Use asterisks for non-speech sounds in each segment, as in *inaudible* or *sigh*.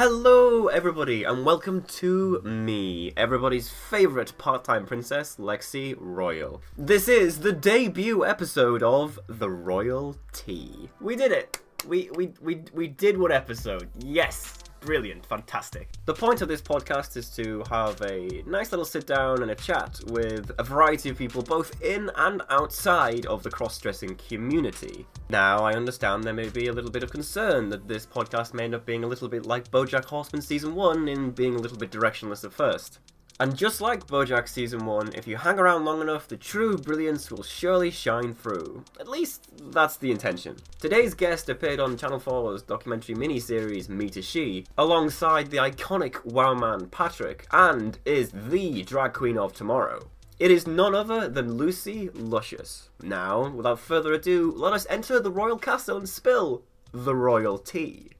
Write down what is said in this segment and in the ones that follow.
Hello, everybody, and welcome to me, everybody's favorite part-time princess, Lexi Royal. This is the debut episode of The Royal Tea. We did it. We we we we did one episode. Yes. Brilliant, fantastic. The point of this podcast is to have a nice little sit down and a chat with a variety of people, both in and outside of the cross dressing community. Now, I understand there may be a little bit of concern that this podcast may end up being a little bit like Bojack Horseman Season 1 in being a little bit directionless at first. And just like Bojack Season 1, if you hang around long enough, the true brilliance will surely shine through. At least, that's the intention. Today's guest appeared on Channel 4's documentary miniseries Me to She, alongside the iconic Wow Man Patrick, and is the drag queen of tomorrow. It is none other than Lucy Luscious. Now, without further ado, let us enter the royal castle and spill the royal tea.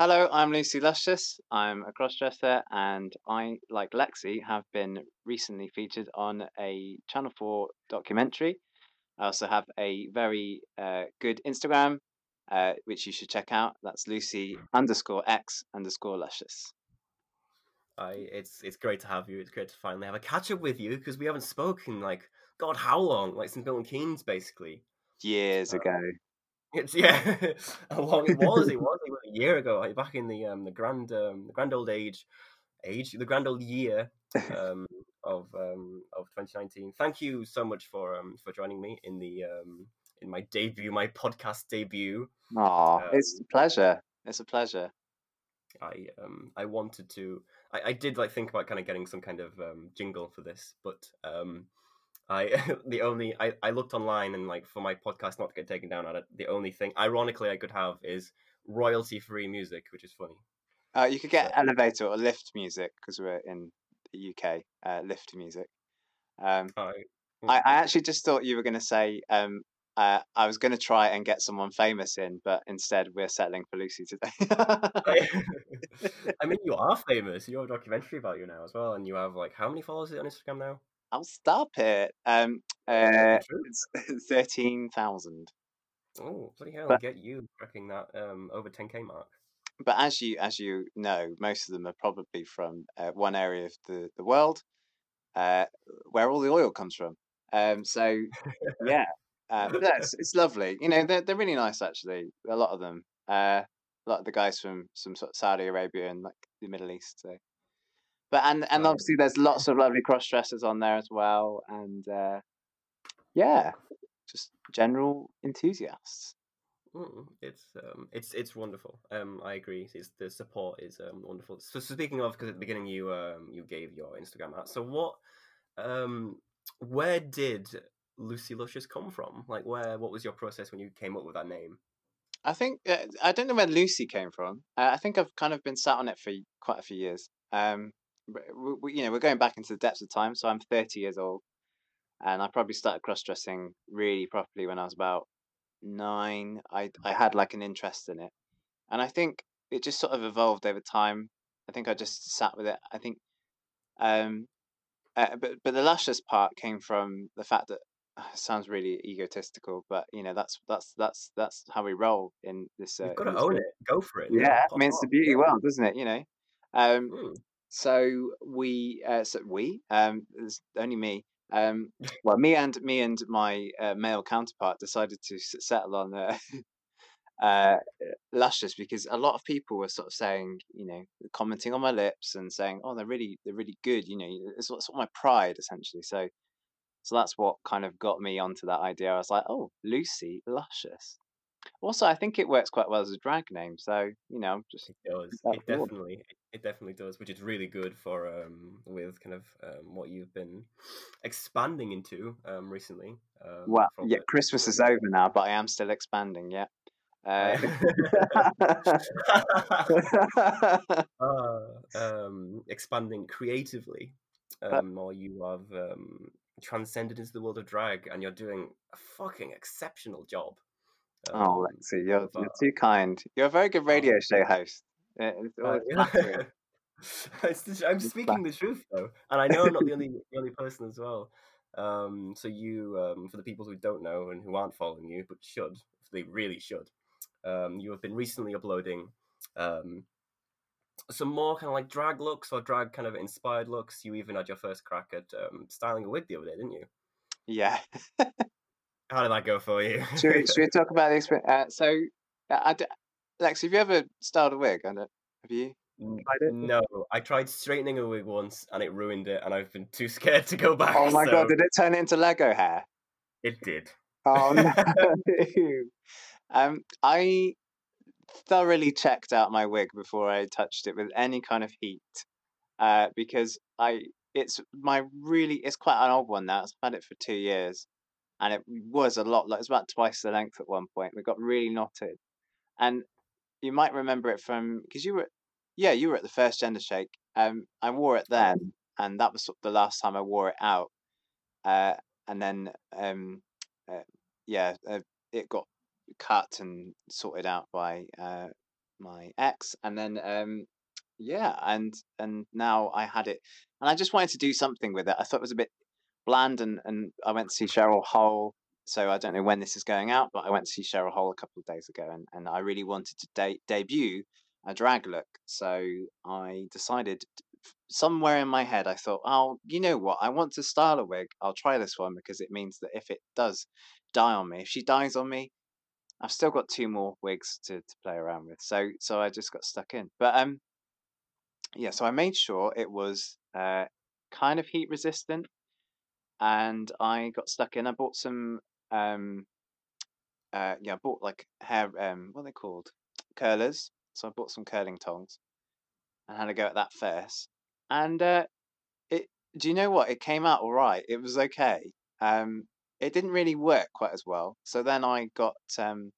Hello, I'm Lucy Luscious. I'm a crossdresser, and I, like Lexi, have been recently featured on a Channel 4 documentary. I also have a very uh, good Instagram, uh, which you should check out. That's Lucy underscore X underscore Luscious. I, it's it's great to have you. It's great to finally have a catch up with you because we haven't spoken like God, how long? Like since Milton Keynes, basically. Years ago. It's yeah, *laughs* how long it was? It was, it was a year ago, like back in the um the grand um the grand old age, age the grand old year um of um of 2019. Thank you so much for um for joining me in the um in my debut, my podcast debut. Aw, Um, it's a pleasure. It's a pleasure. I um I wanted to I, I did like think about kind of getting some kind of um jingle for this, but um I *laughs* the only I, I looked online and like for my podcast not to get taken down on it, the only thing ironically I could have is royalty free music, which is funny. Uh, you could get So- elevator or lift music because we're in the UK. Uh, lift music. Um, I, I, I actually just thought you were going to say um, uh, I was going to try and get someone famous in, but instead we're settling for Lucy today. I, *laughs* *laughs* I mean you are famous. You have a documentary about you now as well, and you have like how many followers on Instagram now? I'll stop it. Um, uh, *laughs* it's thirteen thousand. Oh, bloody hell, But- get you cracking that um over 10k mark. But as you as you know, most of them are probably from uh, one area of the the world, uh, where all the oil comes from. Um, so yeah, uh, but that's it's lovely. You know, they're they're really nice actually. A lot of them. Uh, a lot of the guys from some sort of Saudi Arabia and like the Middle East. So, but and and obviously there's lots of lovely cross dressers on there as well, and uh, yeah, just general enthusiasts. Mm, it's um, it's it's wonderful. Um, I agree. It's, the support is um wonderful. So, so speaking of, because at the beginning you um you gave your Instagram out. So what um where did Lucy Luscious come from? Like where what was your process when you came up with that name? I think uh, I don't know where Lucy came from. Uh, I think I've kind of been sat on it for quite a few years. Um, we, we, you know, we're going back into the depths of time. So I'm 30 years old, and I probably started cross dressing really properly when I was about nine. I I had like an interest in it, and I think it just sort of evolved over time. I think I just sat with it. I think, um, uh, but but the luscious part came from the fact that it *sighs* sounds really egotistical, but you know that's that's that's that's how we roll in this. Uh, You've got to own it. Go for it. Yeah, I mean it's the beauty yeah. world, doesn't it? You know. Um, Mm. So we, uh, so we, um, there's only me. Um, *laughs* well, me and me and my uh, male counterpart decided to s- settle on uh, *laughs* uh, luscious because a lot of people were sort of saying, you know, commenting on my lips and saying, "Oh, they're really, they're really good." You know, it's sort of my pride essentially. So, so that's what kind of got me onto that idea. I was like, "Oh, Lucy Luscious." Also, I think it works quite well as a drag name. So, you know, just It does. It cool. definitely. It definitely does, which is really good for um with kind of um what you've been expanding into um recently. Um, Well, yeah, the- Christmas is over now, but I am still expanding. Yeah. Uh, uh, *laughs* *laughs* um, expanding creatively, But- um, or you have um, transcended into the world of drag, and you're doing a fucking exceptional job. Oh, Um, Lexi, you're, of, you're too kind. You're a very good radio show host. It's uh, *laughs* yeah. the- I'm It's speaking the truth though, and I know I'm not the *laughs* only the only person as well. Um, so you, um, for the people who don't know and who aren't following you, but should, they really should. Um, you have been recently uploading um, some more kind of like drag looks or drag kind of inspired looks. You even had your first crack at um, styling a wig the other day, didn't you? Yeah. *laughs* How did that go for you? should, we, should we *laughs* talk about the experience? Uh, so, uh, I d- Lex, have you ever styled a wig? I don't, have you? tried it? No, I tried straightening a wig once and it ruined it, and I've been too scared to go back. Oh my so god, did it turn into Lego hair? It did. Oh no. *laughs* *laughs* um, I thoroughly checked out my wig before I touched it with any kind of heat, uh, because I it's my really it's quite an old one now. I've had it for two years, and it was a lot. Like it was about twice the length at one point. We got really knotted, and you might remember it from because you were, yeah, you were at the first gender shake. Um, I wore it then, and that was sort of the last time I wore it out. Uh, and then um, uh, yeah, uh, it got cut and sorted out by uh, my ex, and then um, yeah, and and now I had it, and I just wanted to do something with it. I thought it was a bit bland, and and I went to see Cheryl Hole. So I don't know when this is going out, but I went to see Cheryl Hole a couple of days ago, and, and I really wanted to de- debut a drag look. So I decided somewhere in my head, I thought, oh, you know what? I want to style a wig. I'll try this one because it means that if it does die on me, if she dies on me, I've still got two more wigs to, to play around with. So so I just got stuck in. But um, yeah. So I made sure it was uh kind of heat resistant, and I got stuck in. I bought some um, uh, yeah, I bought like hair um, what are they called? Curlers. So I bought some curling tongs and had a go at that first. And uh, it, do you know what? It came out all right. It was okay. Um, it didn't really work quite as well. So then I got um,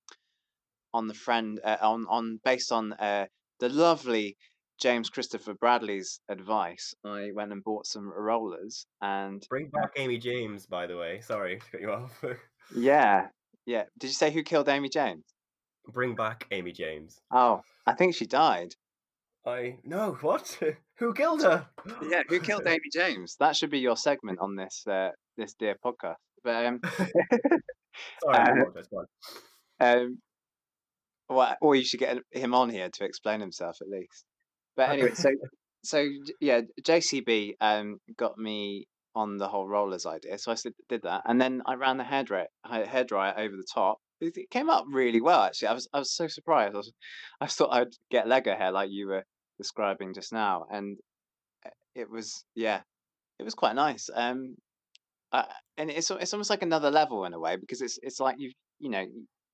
on the friend uh, on on based on uh, the lovely James Christopher Bradley's advice. I went and bought some rollers and Bring back Amy James, by the way. Sorry to cut you off. *laughs* yeah, yeah. Did you say who killed Amy James? Bring back Amy James. Oh, I think she died. I no what? *laughs* Who killed her? *gasps* Yeah, who killed Amy James? That should be your segment on this uh, this dear podcast. But um, *laughs* Sorry, I apologize. Go on. um, well, or you should get him on here to explain himself at least. But anyway, so *laughs* so yeah, JCB um got me on the whole rollers idea, so I did that, and then I ran the hairdryer hairdryer over the top. It came up really well, actually. I was I was so surprised. I was I thought I'd get Lego hair like you were describing just now, and uh, it was yeah, it was quite nice. Um, uh, and it's it's almost like another level in a way because it's it's like you've you know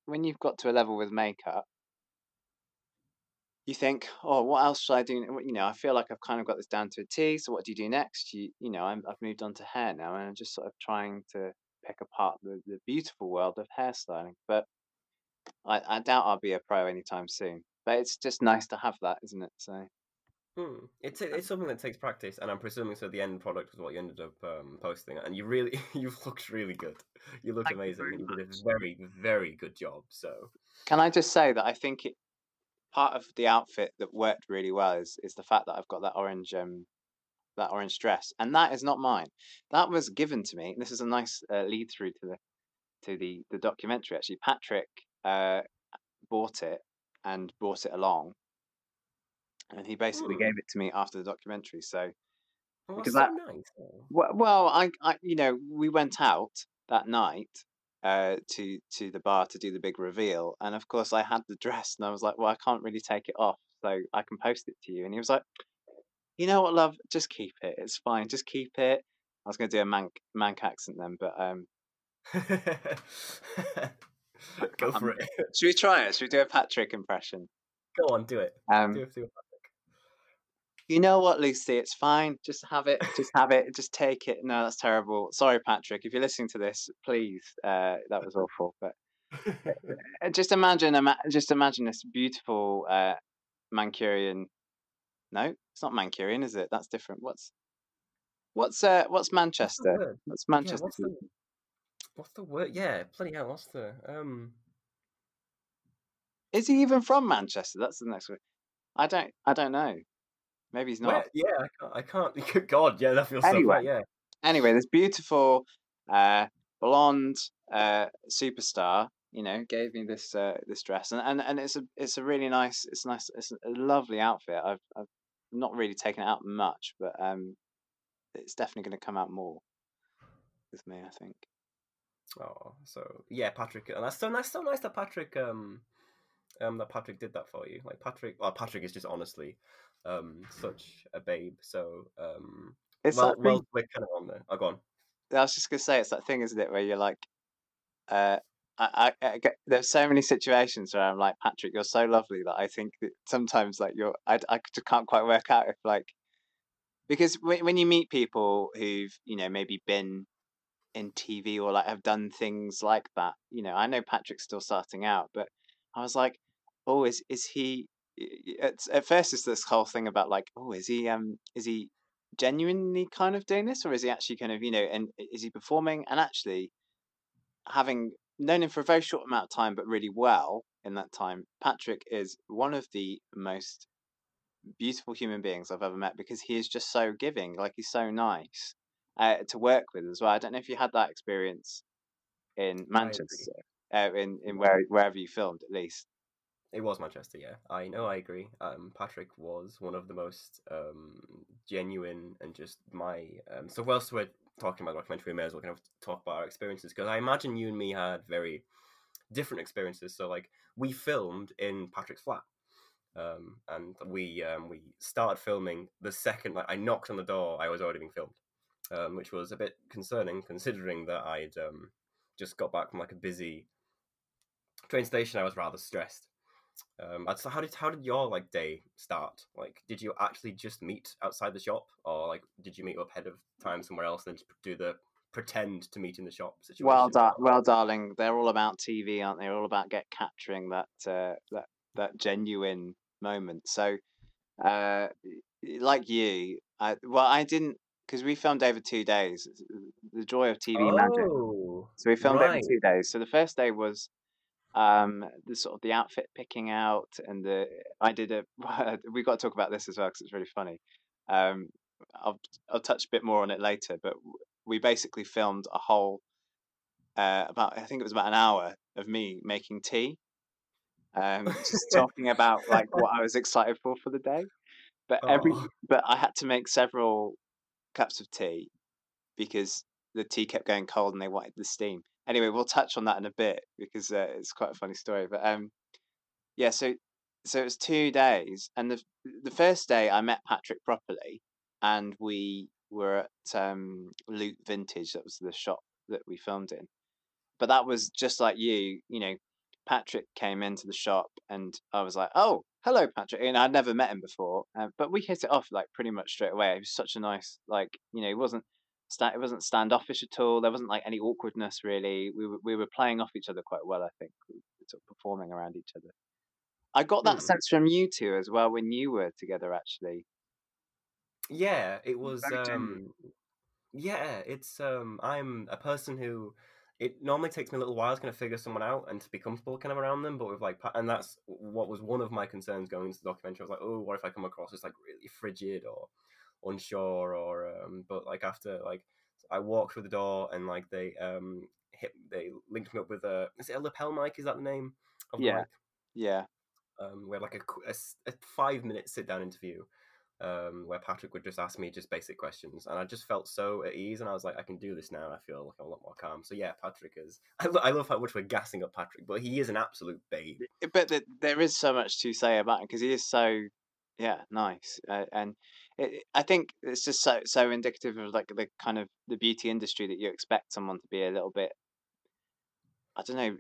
when you've got to a level with makeup, you think, oh, what else should I do? You know, I feel like I've kind of got this down to a T. So what do you do next? You you know, I'm, I've moved on to hair now, and I'm just sort of trying to pick apart the, the beautiful world of hairstyling. But I, I doubt I'll be a pro anytime soon. But it's just nice to have that, isn't it? So Hmm. It's it's something that takes practice, and I'm presuming so. The end product was what you ended up um, posting, and you really *laughs* you looked really good. You looked Thank you amazing. very You did a very very good job. So can I just say that I think it part of the outfit that worked really well is is the fact that I've got that orange um that orange dress, and that is not mine. That was given to me. This is a nice uh, lead through to the to the the documentary. Actually, Patrick uh, bought it and brought it along, and he basically Hmm. gave it to me after the documentary. So, well, Because that's so that- nice. well, well I, I, you know, we went out that night uh, to to the bar to do the big reveal, and of course, I had the dress, and I was like, well, I can't really take it off, so I can post it to you. And he was like, you know what, love, just keep it. It's fine, just keep it. I was going to do a mank mank accent then, but um, *laughs* Go for Um, it. should we try it? Should we do a Patrick impression? Go on, do it. Um, Do it. Do it. You know what, Lucy? It's fine. Just have it. Just have it. Just take it. No, that's terrible. Sorry, Patrick. If you're listening to this, please. Uh, that was awful. But *laughs* uh, just imagine, ima- just imagine this beautiful uh, Mancurian. No, it's not Mancurian, is it? That's different. What's what's uh, what's What's Manchester? What's Yeah, Manchester? what's the what's the word? Yeah, bloody hell, what's the um? Is he even from Manchester? That's the next one. I don't. I don't know. Maybe he's not. Where, yeah, I can't. I can't. *laughs* God, yeah, that feels so Anyway. right. Yeah. anyway, this beautiful uh, blonde uh, superstar, you know, gave me this uh, this dress, and, and and it's a it's a really nice, it's nice, it's a lovely outfit. I've I've not really taken it out much, but um, it's definitely going to come out more with me, I think. Oh, so yeah, Patrick, and that's so nice. So nice that Patrick, um, um, that Patrick did that for you. Like Patrick, well, Patrick is just honestly, um, such a babe. So, um, It's well, that thing. we're kind of on there. Oh, go on. I was just gonna say it's that thing, isn't it, where you're like, uh, I, I, I get, there's so many situations where I'm like, Patrick, you're so lovely that I think that sometimes like you're, I, I just can't quite work out if like, because when when you meet people who've you know maybe been in TV or like have done things like that, you know, I know Patrick's still starting out, but I was like, oh, is is he? At, at first, it's this whole thing about like, oh, is he um, is he genuinely kind of doing this, or is he actually kind of you know, and is he performing? And actually, having known him for a very short amount of time, but really well in that time, Patrick is one of the most beautiful human beings I've ever met because he is just so giving. Like he's so nice uh, to work with as well. I don't know if you had that experience in. Manchester, uh, in in where wherever you filmed at least. It was Manchester, yeah. I know, I agree. Um, Patrick was one of the most um, genuine and just my. Um, so, whilst we're talking about the documentary, we may as well kind of talk about our experiences because I imagine you and me had very different experiences. So, like, we filmed in Patrick's flat. Um, and we um, we started filming the second like I knocked on the door, I was already being filmed, um, which was a bit concerning considering that I'd um, just got back from like a busy train station. I was rather stressed. Um, so how did how did your like day start? Like, did you actually just meet outside the shop, or like did you meet up ahead of time somewhere else and then do the pretend to meet in the shop situation? Well, dar- well, darling, they're all about TV, aren't they? They're all about get capturing that uh, that that genuine moment. So, uh, like you, I, well, I didn't because we filmed over two days. The joy of TV magic. Oh, So we filmed over right. two days. So the first day was um the sort of the outfit picking out and the I did a *laughs* we've got to talk about this as well because it's really funny. Um, I'll I'll touch a bit more on it later, but we basically filmed a whole uh about I think it was about an hour of me making tea, um, just *laughs* talking about like what I was excited for for the day. But every Oh. but I had to make several cups of tea because the tea kept going cold and they wanted the steam. Anyway, we'll touch on that in a bit because uh, it's quite a funny story. But um, yeah, so so it was two days, and the the first day I met Patrick properly, and we were at um, Loot Vintage. That was the shop that we filmed in. But that was just like you, you know. Patrick came into the shop, and I was like, "Oh, hello, Patrick." And I'd never met him before, uh, but we hit it off like pretty much straight away. He was such a nice, like you know, he wasn't sta- it wasn't standoffish at all. There wasn't like any awkwardness really. We were we were playing off each other quite well. I think we were sort of performing around each other. I got that Hmm. sense from you two as well when you were together. Actually, Yeah, it was. Um, yeah, it's. Um, I'm a person who. It normally takes me a little while to kind of figure someone out and to be comfortable kind of around them, but with like, and that's what was one of my concerns going into the documentary. I was like, oh, what if I come across as like really frigid or unsure or, um, but like after like I walked through the door and like they um hit they linked me up with a is it a lapel mic? Is that the name of the Yeah. mic? yeah, um, we had like a, a a five minute sit down interview um, where Patrick would just ask me just basic questions, and I just felt so at ease, and I was like, I can do this now, and I feel like I'm a lot more calm. So yeah, Patrick is. *laughs* I, lo- I love how much we're gassing up Patrick, but he is an absolute babe. but th- there is so much to say about him because he is so yeah nice uh, and it, I think it's just so so indicative of like the kind of the beauty industry that you expect someone to be a little bit I don't know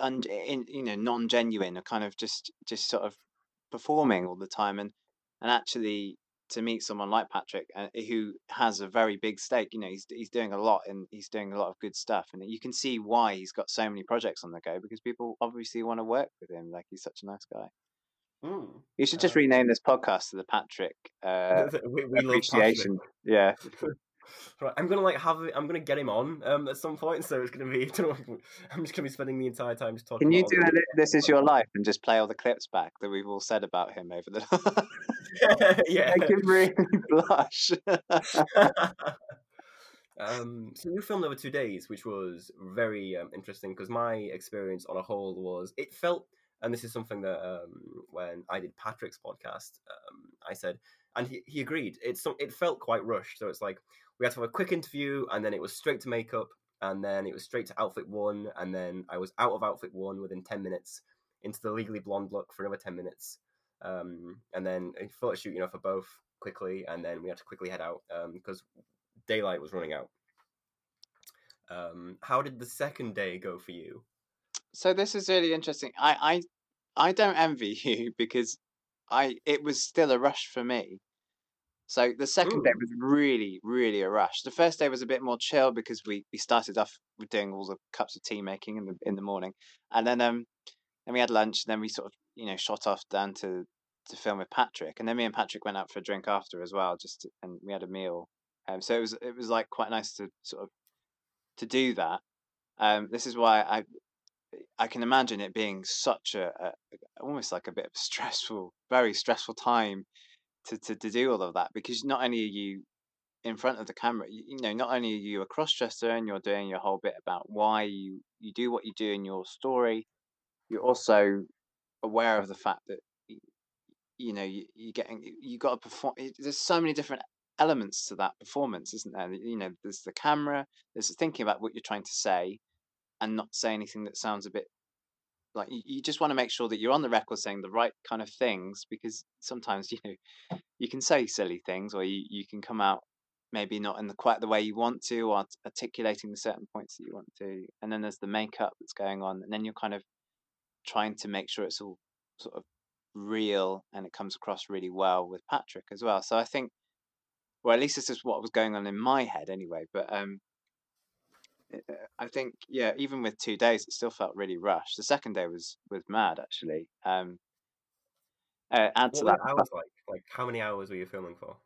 un, in, you know non genuine or kind of just just sort of performing all the time and and actually to meet someone like Patrick uh, who has a very big stake you know he's he's doing a lot and he's doing a lot of good stuff and you can see why he's got so many projects on the go because people obviously want to work with him like he's such a nice guy you should just Um, rename this podcast to the Patrick uh *laughs* we, we love Patrick. appreciation yeah *laughs* Right, I'm gonna like have. I'm gonna get him on um at some point, so it's gonna be. *laughs* I'm just gonna be spending the entire time just talking. can you do a, this is your life and just play all the clips back that we've all said about him over the the. yeah. make him really blush Um, so you filmed over two days, which was very um, interesting because my experience on a whole was it felt, and this is something that um, when I did Patrick's podcast, um, I said, and he, he agreed. It's it felt quite rushed. So it's like we had to have a quick interview, and then it was straight to makeup, and then it was straight to outfit one, and then I was out of outfit one within ten minutes into the legally blonde look for another ten minutes, um, and then a photo shoot, you know, for both quickly, and then we had to quickly head out because daylight was running out. Um, how did the second day go for you? So this is really interesting. I I I don't envy you *laughs* because I it was still a rush for me. So the second Ooh. day was really, really a rush. The first day was a bit more chill because we, we started off with doing all the cups of tea making in the in the morning, and then um then we had lunch, and then we sort of you know shot off down to to film with Patrick, and then me and Patrick went out for a drink after as well, just to, and we had a meal. Um, so it was it was like quite nice to sort of to do that. Um, this is why I I can imagine it being such a, a almost like a bit of stressful, very stressful time to, to, to do all of that because not only are you in front of the camera, you, you know, not only are you a cross dresser and you're doing your whole bit about why you, you do what you do in your story, you're also aware of the fact that you know you, you're getting you got to perform. There's so many different elements to that performance, isn't there? You know, there's the camera, there's thinking about what you're trying to say, and not say anything that sounds a bit like you, just want to make sure that you're on the record saying the right kind of things because sometimes *laughs* you know you can say silly things or you, you can come out maybe not in the quite the way you want to or articulating the certain points that you want to and then there's the makeup that's going on and then you're kind of trying to make sure it's all sort of real and it comes across really well with Patrick as well. So I think well at least this is what was going on in my head anyway but um I think yeah, even with two days, it still felt really rushed. The second day was was mad actually. Um, uh, add to what that, hours like like how many hours were you filming for?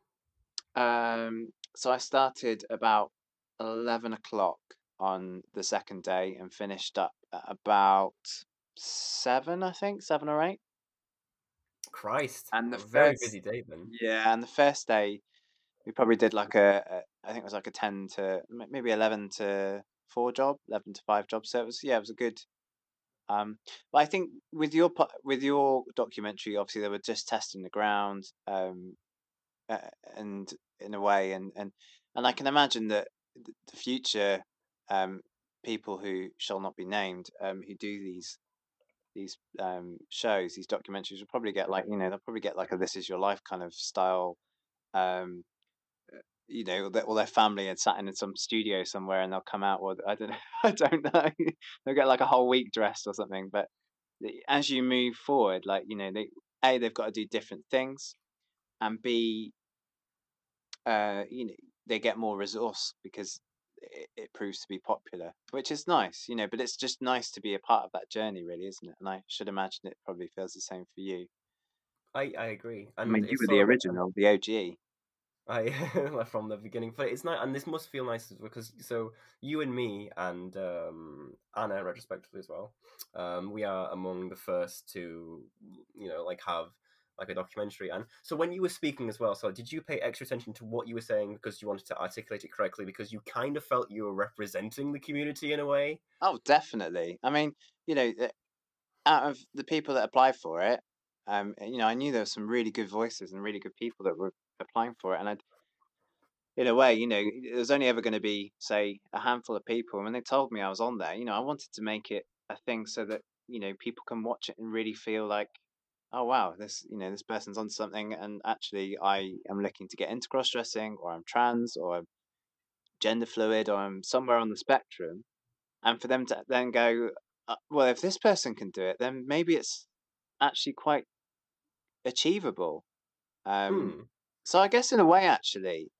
Um, so I started about eleven o'clock on the second day and finished up at about seven, I think, seven or eight. Christ, and the very first, busy day then. Yeah, and the first day we probably did like a, a I think it was like a ten to maybe eleven to four job, eleven to five job. So it was yeah, it was a good. Um, but I think with your with your documentary, obviously they were just testing the ground, um, uh, and in a way, and and and I can imagine that the future um, people who shall not be named um, who do these these um, shows, these documentaries, will probably get like you know they'll probably get like a "This Is Your Life" kind of style um, you know, that all their family had sat in some studio somewhere, and they'll come out. Or I don't know, *laughs* I don't know. they'll get like a whole week dressed or something. But as you move forward, like you know, they a they've got to do different things, and b, uh, you know, they get more resource because it, it proves to be popular, which is nice, you know. But it's just nice to be a part of that journey, really, isn't it? And I should imagine it probably feels the same for you. I I agree. And I mean, you were the original, the OG. I *laughs* from the beginning, but it's nice, and this must feel nice because so you and me and um, Anna, retrospectively as well, um, we are among the first to you know like have like a documentary. And so when you were speaking as well, so did you pay extra attention to what you were saying because you wanted to articulate it correctly because you kind of felt you were representing the community in a way? Oh, definitely. I mean, you know, out of the people that applied for it, um, you know, I knew there were some really good voices and really good people that were applying for it. And I'd, in a way, you know, there's only ever going to be, say, a handful of people. And when they told me I was on there, you know, I wanted to make it a thing so that, you know, people can watch it and really feel like, oh, wow, this, you know, this person's on something. And actually, I am looking to get into cross dressing or I'm trans or I'm gender fluid or I'm somewhere on the spectrum. And for them to then go, uh, well, if this person can do it, then maybe it's actually quite achievable. Um, hmm. So I guess in a way, actually,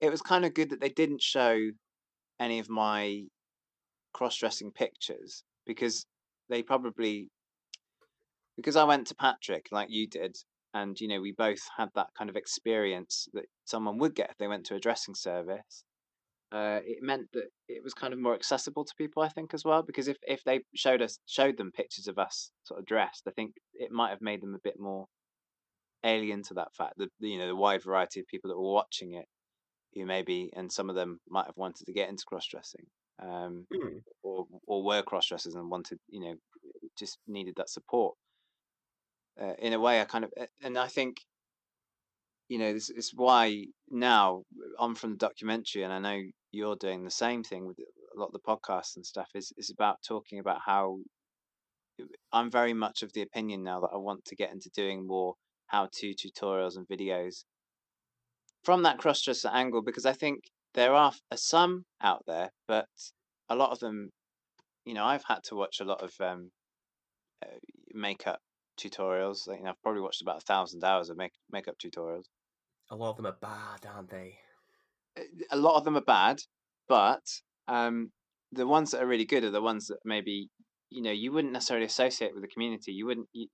it was kind of good that they didn't show any of my cross-dressing pictures because they probably because I went to Patrick like you did, and you know we both had that kind of experience that someone would get if they went to a dressing service. Uh, it meant that it was kind of more accessible to people, I think, as well. Because if, if they showed us showed them pictures of us sort of dressed, I think it might have made them a bit more alien to that fact that you know the wide variety of people that were watching it who maybe and some of them might have wanted to get into cross dressing um, Mm. or or were cross dressers and wanted you know just needed that support. Uh, in a way, I kind of and I think you know this is why now I'm from the documentary and I know you're doing the same thing with a lot of the podcasts and stuff is is about talking about how I'm very much of the opinion now that I want to get into doing more how to tutorials and videos from that cross dresser angle because I think there are uh, some out there, but a lot of them, you know, I've had to watch a lot of um, uh, makeup tutorials. Like, you know, I've probably watched about a thousand hours of make makeup tutorials. A lot of them are bad, aren't they? Uh, A lot of them are bad, but um, the ones that are really good are the ones that maybe you know you wouldn't necessarily associate with the community. You wouldn't. You,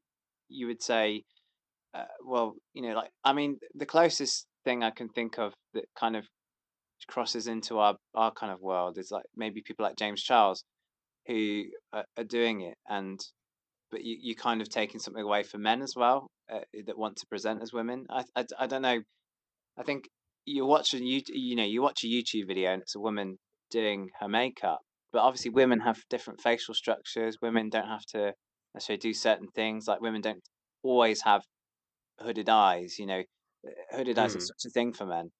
you would say, uh, well, you know, like I mean, the closest thing I can think of that kind of crosses into our our kind of world is like maybe people like James Charles who are, are doing it, and but you you kind of taking something away for men as well uh, that want to present as women. I, I I don't know. I think you watch a you you know you watch a YouTube video and it's a woman doing her makeup, but obviously women have different facial structures. Women don't have to necessarily do certain things. Like women don't always have hooded eyes. You know, Uh, hooded eyes Mm. is such a thing for men.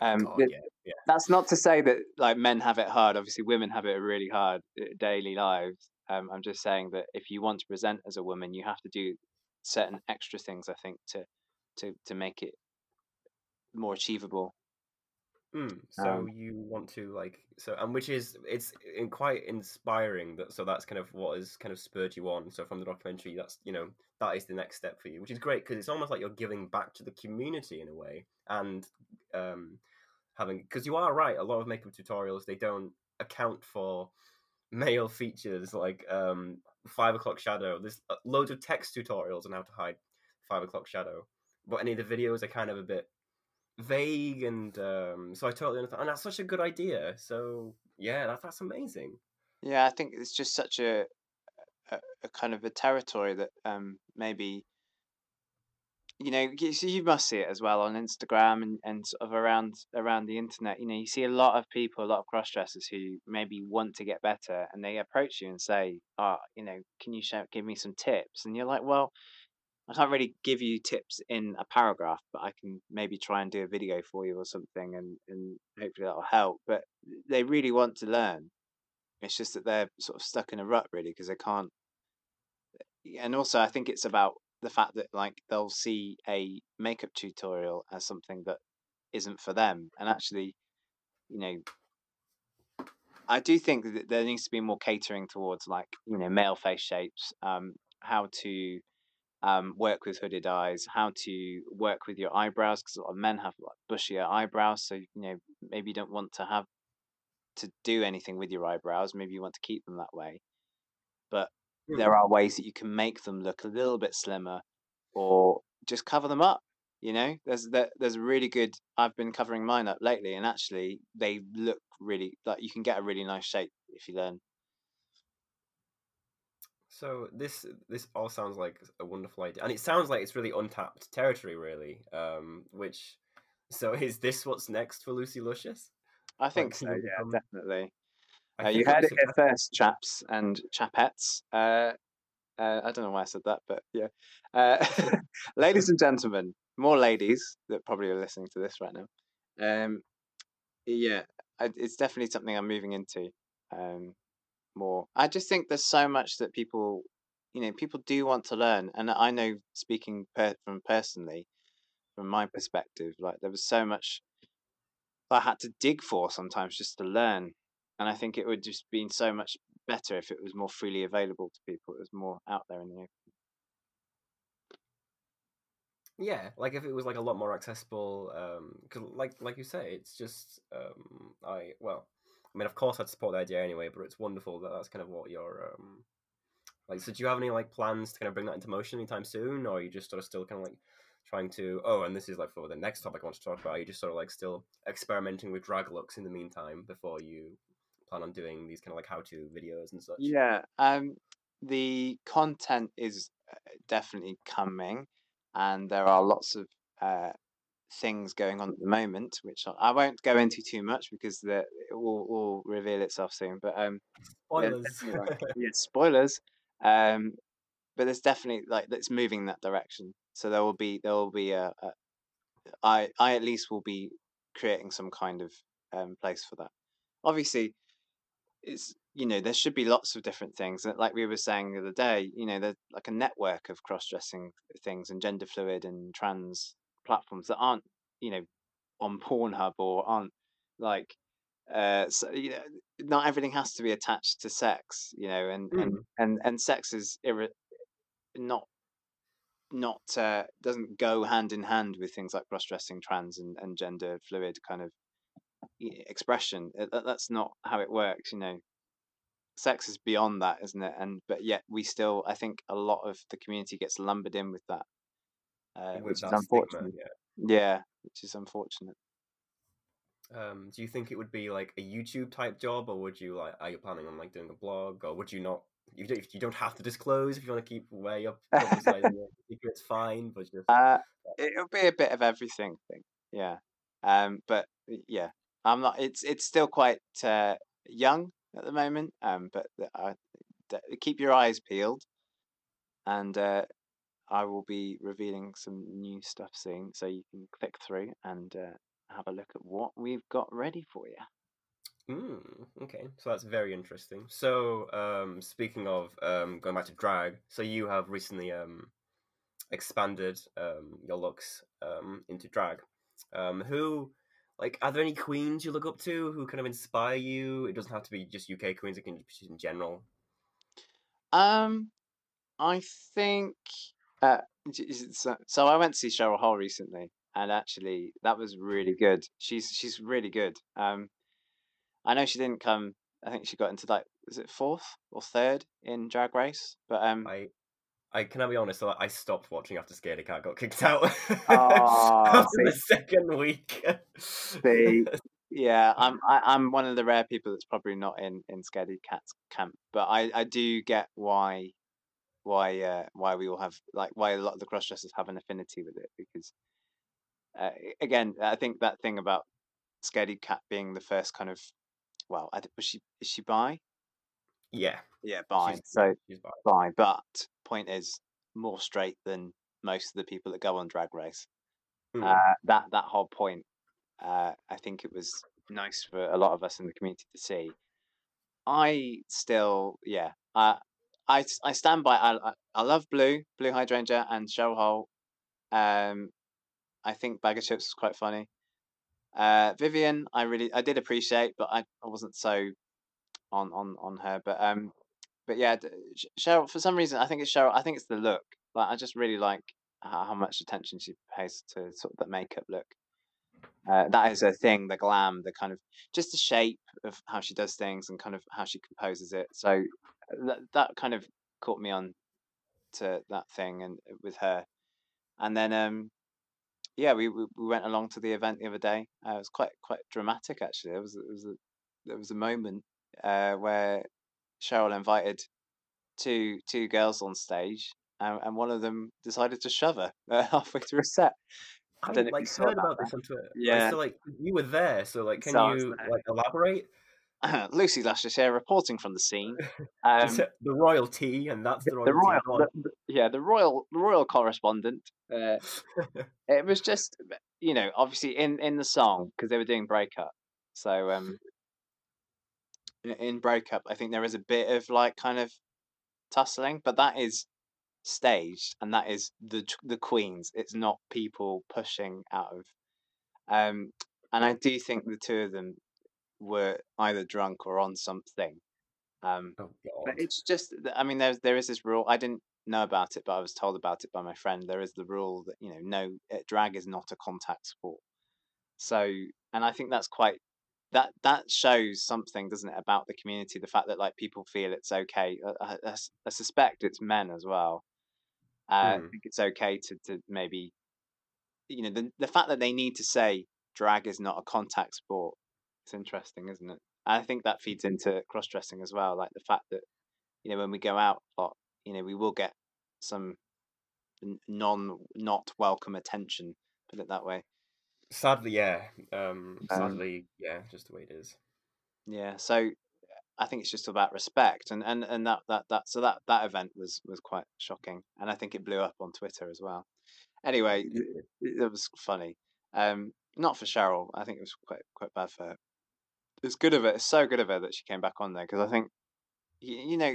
Oh, Um, God, yeah, yeah. that's not to say that like men have it hard. Obviously, women have it really hard uh, daily lives. Um, I'm just saying that if you want to present as a woman, you have to do certain extra things. I think to to to make it more achievable. Mm, so Um, you want to like so and which is it's in quite inspiring that so that's kind of what has kind of spurred you on so from the documentary that's you know that is the next step for you which is great because it's almost like you're giving back to the community in a way and um having because you are right a lot of makeup tutorials they don't account for male features like um five o'clock shadow. There's uh, loads of text tutorials on how to hide five o'clock shadow but any of the videos are kind of a bit vague and um so i totally understand and that's such a good idea so yeah that's that's amazing. Yeah, I think it's just such a, a kind of a territory that um maybe you know you, you must see it as well on Instagram and, and sort of around around the internet. You know, you see a lot of people, a lot of cross dressers who maybe want to get better, and they approach you and say, "Ah, you know, can you show, give me some tips?" And you're like, "Well, I can't really give you tips in a paragraph, but I can maybe try and do a video for you or something, and and hopefully that'll help." But they really want to learn. It's just that they're sort of stuck in a rut, really, because they can't. And also, I think it's about the fact that like they'll see a makeup tutorial as something that isn't for them, and actually, you know, I do think that there needs to be more catering towards like you know male face shapes, um, how to um, work with hooded eyes, how to work with your eyebrows, because a lot of men have like bushier eyebrows, so you know maybe you don't want to have to do anything with your eyebrows. Maybe you want to keep them that way, but there are ways that you can make them look a little bit slimmer, or just cover them up. You know, there's there, there's a really good. I've been covering mine up lately, and actually they look really like you can get a really nice shape if you learn. so this this all sounds like a wonderful idea and it sounds like it's really untapped territory really um which so is this what's next for lucy luscious I think Like, so. Yeah, become- definitely. Uh, you heard it here first, chaps and chapettes. Uh, uh, I don't know why I said that, but yeah. Uh, *laughs* ladies and gentlemen, more ladies that probably are listening to this right now. Um, yeah, I, it's definitely something I'm moving into um, more. I just think there's so much that people, you know, people do want to learn, and I know speaking per- from personally, from my perspective, like there was so much I had to dig for sometimes just to learn. And I think it would just been so much better if it was more freely available to people. It was more out there in the open. Yeah, like if it was like a lot more accessible, um, cause like like you say, it's just um, I well, I mean, of course, I'd support the idea anyway, but it's wonderful that that's kind of what you're um, like. So, do you have any like plans to kind of bring that into motion anytime soon, or are you just sort of still kind of like trying to? Oh, and this is like for the next topic I want to talk about. Are you just sort of like still experimenting with drag looks in the meantime before you plan on doing these kind of like how-to videos and such? Yeah. Um, the content is uh, definitely coming, and there are lots of uh, things going on at the moment, which I- won't go into too much because the it will, will reveal itself soon. But um, Spoilers. like, *laughs* yeah, spoilers. Um, but there's definitely like it's moving in that direction. So there will be there will be a, a I I at least will be creating some kind of um place for that. Obviously, it's you know there should be lots of different things and like we were saying the other day you know there's like a network of cross-dressing things and gender fluid and trans platforms that aren't you know on *laughs* pornhub or aren't like uh so, you know not everything has to be attached to sex you know and and Mm. and, and sex is irre- not not uh, doesn't go hand in hand with things like cross-dressing trans and, and gender fluid kind of expression Uh, that, that's not how it works you know sex is beyond that isn't it and but yet we still i think a lot of the community gets lumbered in with that uh, With which is that stigma, unfortunate yeah. yeah which is unfortunate Um, do you think it would be like a YouTube type job, or would you like? Are you planning on like doing a blog, or would you not? You don't, you don't have to disclose if you want to keep way up *laughs* secrets. Fine, but just uh it'll be a bit of everything I think yeah um but yeah i'm not it's it's still quite uh young at the moment um but I, keep your eyes peeled and uh i will be revealing some new stuff soon so you can click through and uh have a look at what we've got ready for you Mm, okay, so that's very interesting. So, um, speaking of um, going back to drag, so you have recently um, expanded um, your looks um, into drag. Um, who, like, are there any queens you look up to who kind of inspire you? It doesn't have to be just UK queens; it can just be in general. Um, I think uh, j- is it so, so I went to see Cheryl Hole recently, and actually that was really good. She's she's really good. Um, I know she didn't come. I think she got into like was it fourth or third in Drag Race, but um, I, I can I be honest? I I stopped watching after Scaredy Kat got kicked out Aw, *laughs* after the second week. See, yeah, *laughs* I'm I, I'm one of the rare people that's probably not in in Scaredy Kat's camp, but I I do get why why uh why we all have like why a lot of the cross dressers have an affinity with it because uh, again I think that thing about Scaredy Kat being the first kind of well I, was she is she bi yeah, yeah by so she's bi but point is more straight than most of the people that go on Drag Race Mm. uh, that that whole point uh, I think it was nice for a lot of us in the community to see. I still, yeah, uh, I s- I stand by. I I, I love Blue, Blue Hydrangea, and Cheryl Hole. Um, I think Baga Chipz was quite funny. Uh, Vivienne, I really I did appreciate, but I, I wasn't so on on on her. But um, but yeah, Cheryl for some reason I think it's Cheryl. I think it's the look. Like I just really like how, how much attention she pays to sort of that makeup look. Uh, that is her thing, the glam, the kind of just the shape of how she does things and kind of how she composes it. So that that kind of caught me on to that thing and uh, with her. And then um yeah, we we, we went along to the event the other day. Uh, it was quite quite dramatic actually. There was it was a there was a moment uh where Cheryl invited two two girls on stage. And, and one of them decided to shove her *laughs* uh, halfway through a set. I I like heard about this on Twitter. Yeah. so like you were there, so like can So you like elaborate? *laughs* Lucy Lashes here reporting from the scene. *laughs* Um, the royal tea, and that's the royal, the royal. The, the- yeah, the royal, the royal correspondent. Uh, it was just, you know, obviously in in the song because they were doing breakup. So um, in- in breakup, I think there is a bit of like kind of tussling, but that is staged and that is the the queens. It's not people pushing out of. Um, and I do think the two of them were either drunk or on something. Um, oh But god. it's just, I mean, there's there is this rule. I didn't know about it, but I was told about it by my friend. There is the rule that you know, no, uh, drag is not a contact sport. So, and I think that's quite that that shows something, doesn't it, about the community? The fact that like people feel it's okay. I suspect it's men as well. Uh, I Hmm. think it's okay to to maybe, you know, the the fact that they need to say drag is not a contact sport. It's interesting, isn't it? I think that feeds into cross dressing as well. Like the fact that you know when we go out a lot, you know, we will get some non not welcome attention. Put it that way. Sadly, yeah. Um, Um, sadly, yeah, just the way it is. Yeah, so I think it's just about respect, and and and that that that so that that event was was quite shocking, and I think it blew up on Twitter as well. Anyway, It it, was funny. Um, not for Cheryl. I think it was quite quite bad for her. It's good of her. It's so good of her that she came back on there because I think you, you know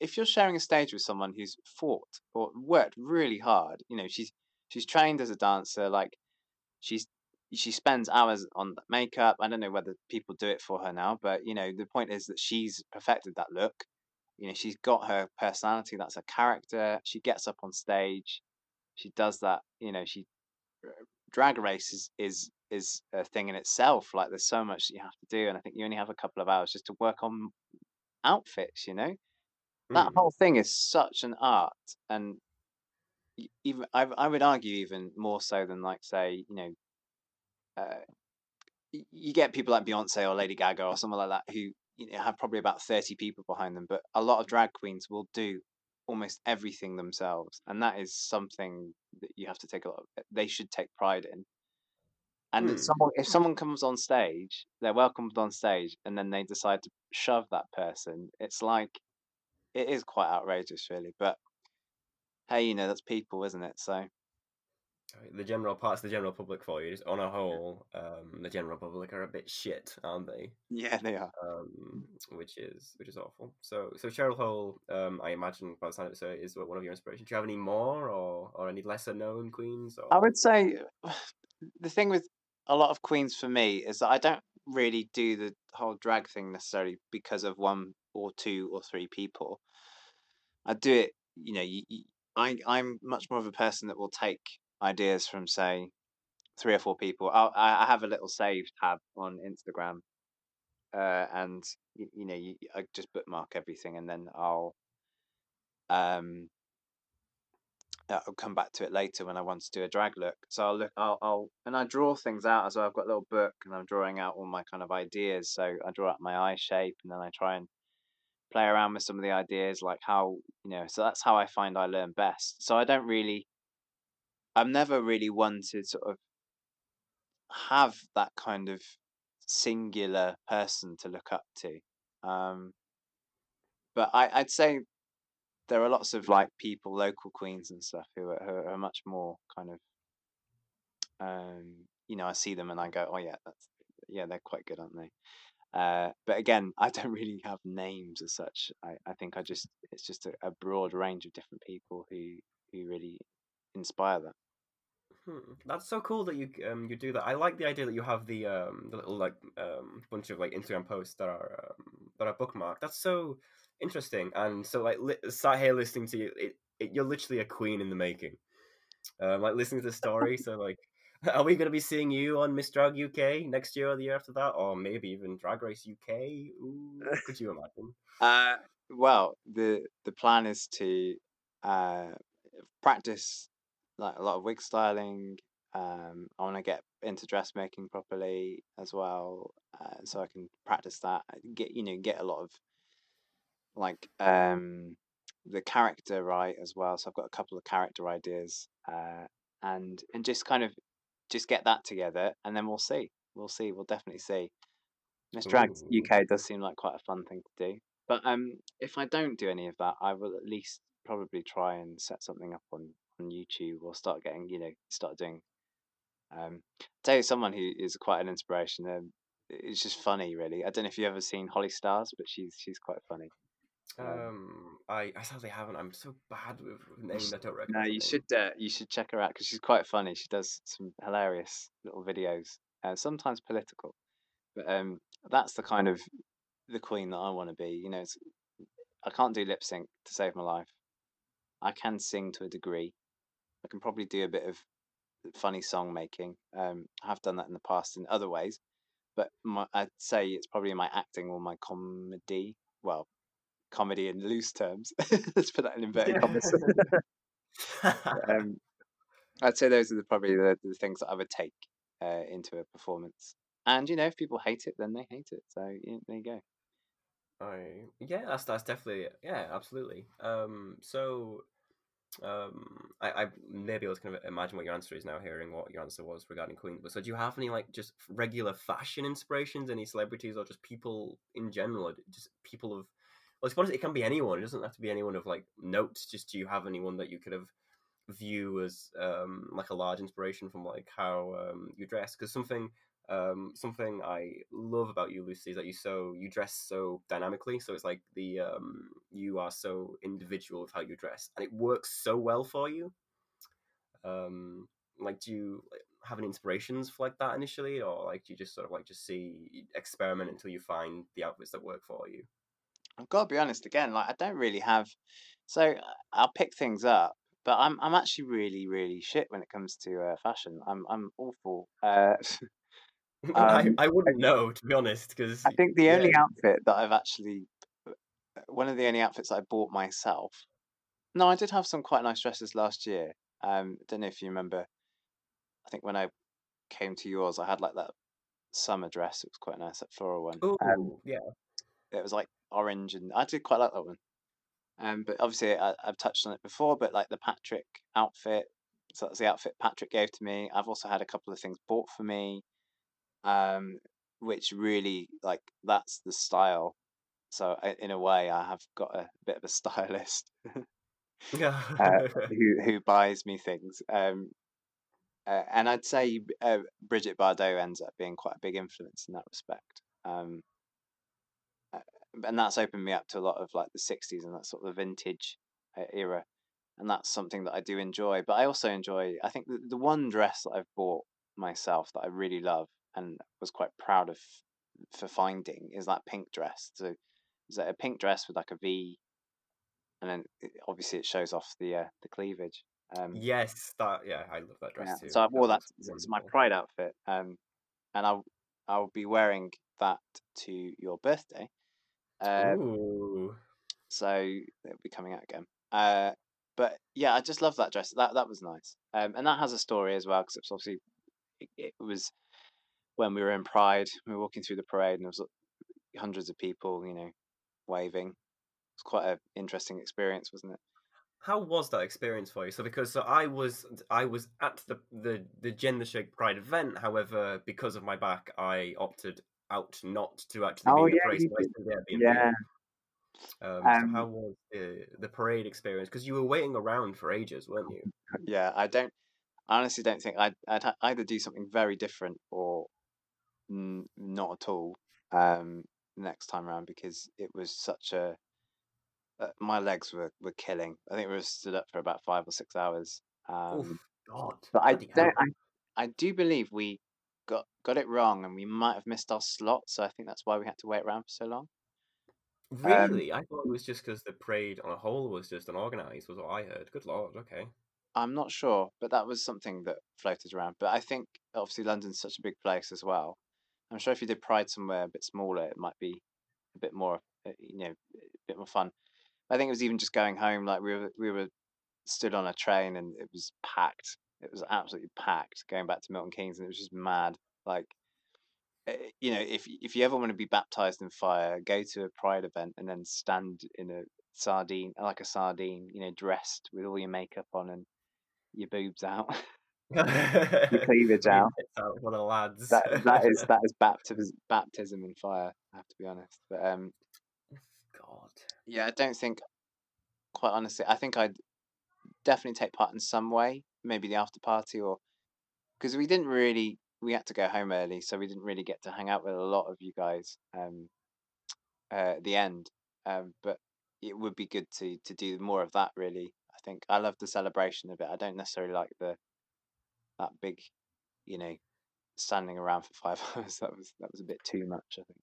if you're sharing a stage with someone who's fought or worked really hard, you know she's she's trained as a dancer, like she's she spends hours on that makeup. I don't know whether people do it for her now, but you know the point is that she's perfected that look. You know she's got her personality. That's her character. She gets up on stage. She does that. You know she drag race is is is a thing in itself. Like there's so much that you have to do, and I think you only have a couple of hours just to work on outfits. You know that Mm. whole thing is such an art, and even I I would argue even more so than like say you know uh, you get people like Beyonce or Lady Gaga or someone like that who you know have probably about thirty people behind them, but a lot of drag queens will do almost everything themselves, and that is something that you have to take a lot. Of, they should take pride in. And if Hmm. someone if someone comes on stage, they're welcomed on stage, and then they decide to shove that person. It's like it is quite outrageous, really. But hey, you know that's people, isn't it? So The general parts, the general public for you, just on a whole, um, the general public are a bit shit, aren't they? yeah, they are. Um, which is which is awful. So so Cheryl Hole, um, I imagine by the sound of it, so is one of your inspirations. Do you have any more, or or any lesser known queens? Or I would say *sighs* the thing with a lot of queens for me is that I don't really do the whole drag thing necessarily because of one or two or three people. I do it, you know, you, you, I I'm much more of a person that will take ideas from say three or four people. I I have a little save tab on Instagram, uh, and you, you know, you, I just bookmark everything, and then I'll um uh, I'll come back to it later when I want to do a drag look. So I'll look, I'll, I'll, and I draw things out as well. I've got a little book and I'm drawing out all my kind of ideas. So I draw out my eye shape and then I try and play around with some of the ideas, like how, you know, so that's how I find I learn best. So I don't really, I'm never really one to sort of have that kind of singular person to look up to. Um, but I, I'd say there are lots of like people, local queens and stuff, who are, who are much more kind of um, you know, I see them and I go, oh yeah, that's yeah, they're quite good, aren't they? Uh, but again, I don't *laughs* really have names as such. I, I think I just it's just a, a broad range of different people who who really inspire that. Hmm. That's so cool that you um you do that. I like the idea that you have the um the little like um bunch of like Instagram posts that are um, that are bookmarked. That's so interesting. And so like li- sat here listening to you, it, it, you're literally a queen in the making. Um, like listening to the story. so like, *laughs* are we gonna be seeing you on Miss Drag UK next year or the year after that, or maybe even Drag Race UK? Ooh, *laughs* could you imagine? Uh, well, the the plan is to uh, practice like a lot of wig styling. Um, I want to get into dressmaking properly as well, uh, so I can practice that. Get you know get a lot of like um the character right as well. So I've got a couple of character ideas, uh, and and just kind of just get that together, and then we'll see. We'll see. We'll definitely see. Miss Drag Ooh. UK does seem like quite a fun thing to do. But um, if I don't do any of that, I will at least probably try and set something up on on YouTube or start getting you know start doing. Um, tell you someone who is quite an inspiration. Um, it's just funny, really. I don't know if you've ever seen Holly Stars, but she's she's quite funny. Um, Um, I I sadly haven't. I'm so bad with names. I don't no, recognize the you should uh, you should check her out because she's quite funny. She does some hilarious little videos, uh, sometimes political. But um, that's the kind of the queen that I want to be. You know, it's, I can't do lip sync to save my life. I can sing to a degree. I can probably do a bit of funny song making. Um, I have done that in the past in other ways, but my, I'd say it's probably my acting or my comedy. Well, comedy in loose terms. *laughs* Let's put that in inverted commas. *laughs* um, *laughs* I'd say those are the, probably the, the things that I would take uh, into a performance. And you know, if people hate it, then they hate it. So yeah, there you go. I yeah, that's that's definitely yeah, absolutely. Um, so um, I, I may be able to kind of imagine what your answer is now, hearing what your answer was regarding Queen. But so, do you have any like just regular fashion inspirations? Any celebrities or just people in general? Just people of, well, I it can be anyone. It doesn't have to be anyone of like notes. Just do you have anyone that you could have view as um like a large inspiration from like how um you dress? Because something um, something I love about you, Lucy, is that you so you dress so dynamically. So it's like the um, you are so individual with how you dress, and it works so well for you. Um, like, do you have any inspirations for like that initially, or like do you just sort of like just see experiment until you find the outfits that work for you? I've got to be honest again. Like, I don't really have. So uh, I'll pick things up, but I'm I'm actually really really shit when it comes to uh, fashion. I'm I'm awful. Uh, *laughs* *laughs* I, Um, I wouldn't know to be honest because I think the yeah. only outfit that I've actually, uh, one of the only outfits I bought myself. No, I did have some quite nice dresses last year. Um, don't know if you remember. I think when I came to yours, I had like that summer dress. It was quite nice, that floral one. Oh Um, yeah, it was like orange, and I did quite like that one. Um, but obviously I, I've touched on it before. But like the Patrick outfit, so that's the outfit Patrick gave to me. I've also had a couple of things bought for me, um, which really like that's the style. So I, in a way, I have got a bit of a *laughs* stylist uh, *laughs* who who buys me things. Um, uh, and I'd say uh, Brigitte Bardot ends up being quite a big influence in that respect. Um, uh, and that's opened me up to a lot of like the 60s and that sort of vintage uh, era. And that's something that I do enjoy. But I also enjoy, I think the, the one dress that I've bought myself that I really love and was quite proud of for finding is that pink dress. So is that a pink dress with like a V, and then it, obviously it shows off the uh, the cleavage. Um, yes, that yeah, I love that dress yeah, too. so I wore that. looks It's my pride outfit, um, and I'll I'll be wearing that to your birthday. Uh, Ooh. so it'll be coming out again. Uh, but yeah, I just love that dress. That that was nice. Um, and that has a story as well because it's obviously it, it was when we were in Pride. We were walking through the parade and there was uh, hundreds of people, you know, waving. It was quite an interesting experience, wasn't it? How was that experience for you? So because so I was I was at the the the Gender Shake Pride event. However, because of my back, I opted out not to actually Oh, be in the parade. you so I did. stayed at Airbnb. Yeah. Um, so Um, how was the the parade experience? Because you were waiting around for ages, weren't you? *laughs* Yeah, I don't. I honestly don't think I'd I'd either do something very different or n- not at all um, next time around because it was such a. Uh, my legs were, were killing. I think we were stood up for about five or six hours. Um, Oof, God, but I don't. I, I do believe we got got it wrong and we might have missed our slot. So I think that's why we had to wait around for so long. Um, Really, I thought it was just because the parade on a whole was just unorganized. Was what I heard. Good lord. Okay. I'm not sure, but that was something that floated around. But I think obviously London's such a big place as well. I'm sure if you did Pride somewhere a bit smaller, it might be a bit more, uh, you know, a bit more fun. I think it was even just going home. Like we were, we were stood on a train and it was packed. It was absolutely packed going back to Milton Keynes, and it was just mad. Like, eh, you know, if if you ever want to be baptized in fire, go to a Pride event and then stand in a sardine, like a sardine, you know, dressed with all your makeup on and your boobs out, *laughs* cleavage *laughs* out. out for the lads. That that is that is *laughs* baptism baptism in fire. I have to be honest, but um, God. yeah, I don't think, quite honestly, I think I'd definitely take part in some way, maybe the after party or because we didn't really we had to go home early, so we didn't really get to hang out with a lot of you guys um uh, at the end. Um, but it would be good to to do more of that. Really, I think I love the celebration of it. I don't necessarily like the that big, you know, standing around for five *laughs* hours. That was that was a bit too much. I think.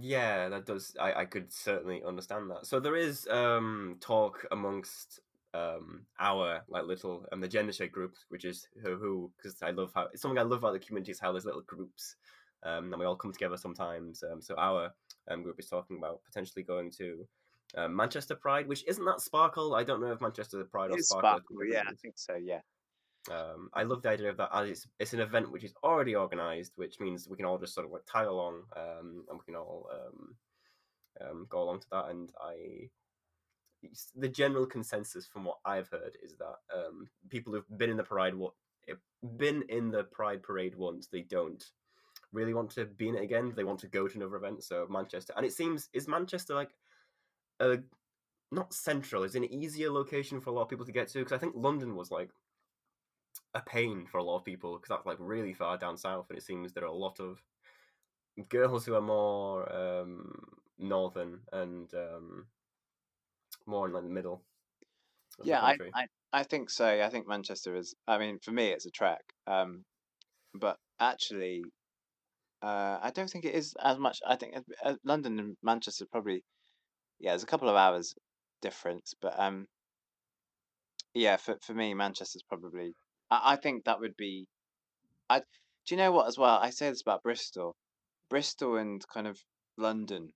Yeah, that does. I, I could certainly understand that. So there is um talk amongst um our like little um the gender shake group, which is who who because I love how it's something I love about the community is how there's little groups, um and we all come together sometimes. Um, so our um group is talking about potentially going to. Um, Manchester Pride, which isn't that Sparkle. I don't know if Manchester Pride or Sparkle. sparkle, yeah, I think so. Yeah, um, I love the idea of that as it's, it's an event which is already organized, which means we can all just sort of like tag along um, and we can all um, um, go along to that. And I, the general consensus from what I've heard is that um, people who've been in the Pride what been in the Pride parade once, they don't really want to be in it again. They want to go to another event. So Manchester, and it seems is Manchester like a not central, is an easier location for a lot of people to get to because I think London was like a pain for a lot of people because that's like really far down south, and it seems there are a lot of girls who are more um, northern and um, more in like the middle. Yeah, I, I I think so. I think Manchester is. I mean, for me, it's a track, Um, but actually, uh, I don't think it is as much. I think uh, London and Manchester probably. Yeah, there's a couple of hours difference, but um, yeah, for for me, Manchester's probably. I, I think that would be. I do you know what as well? I say this about Bristol, Bristol and kind of London.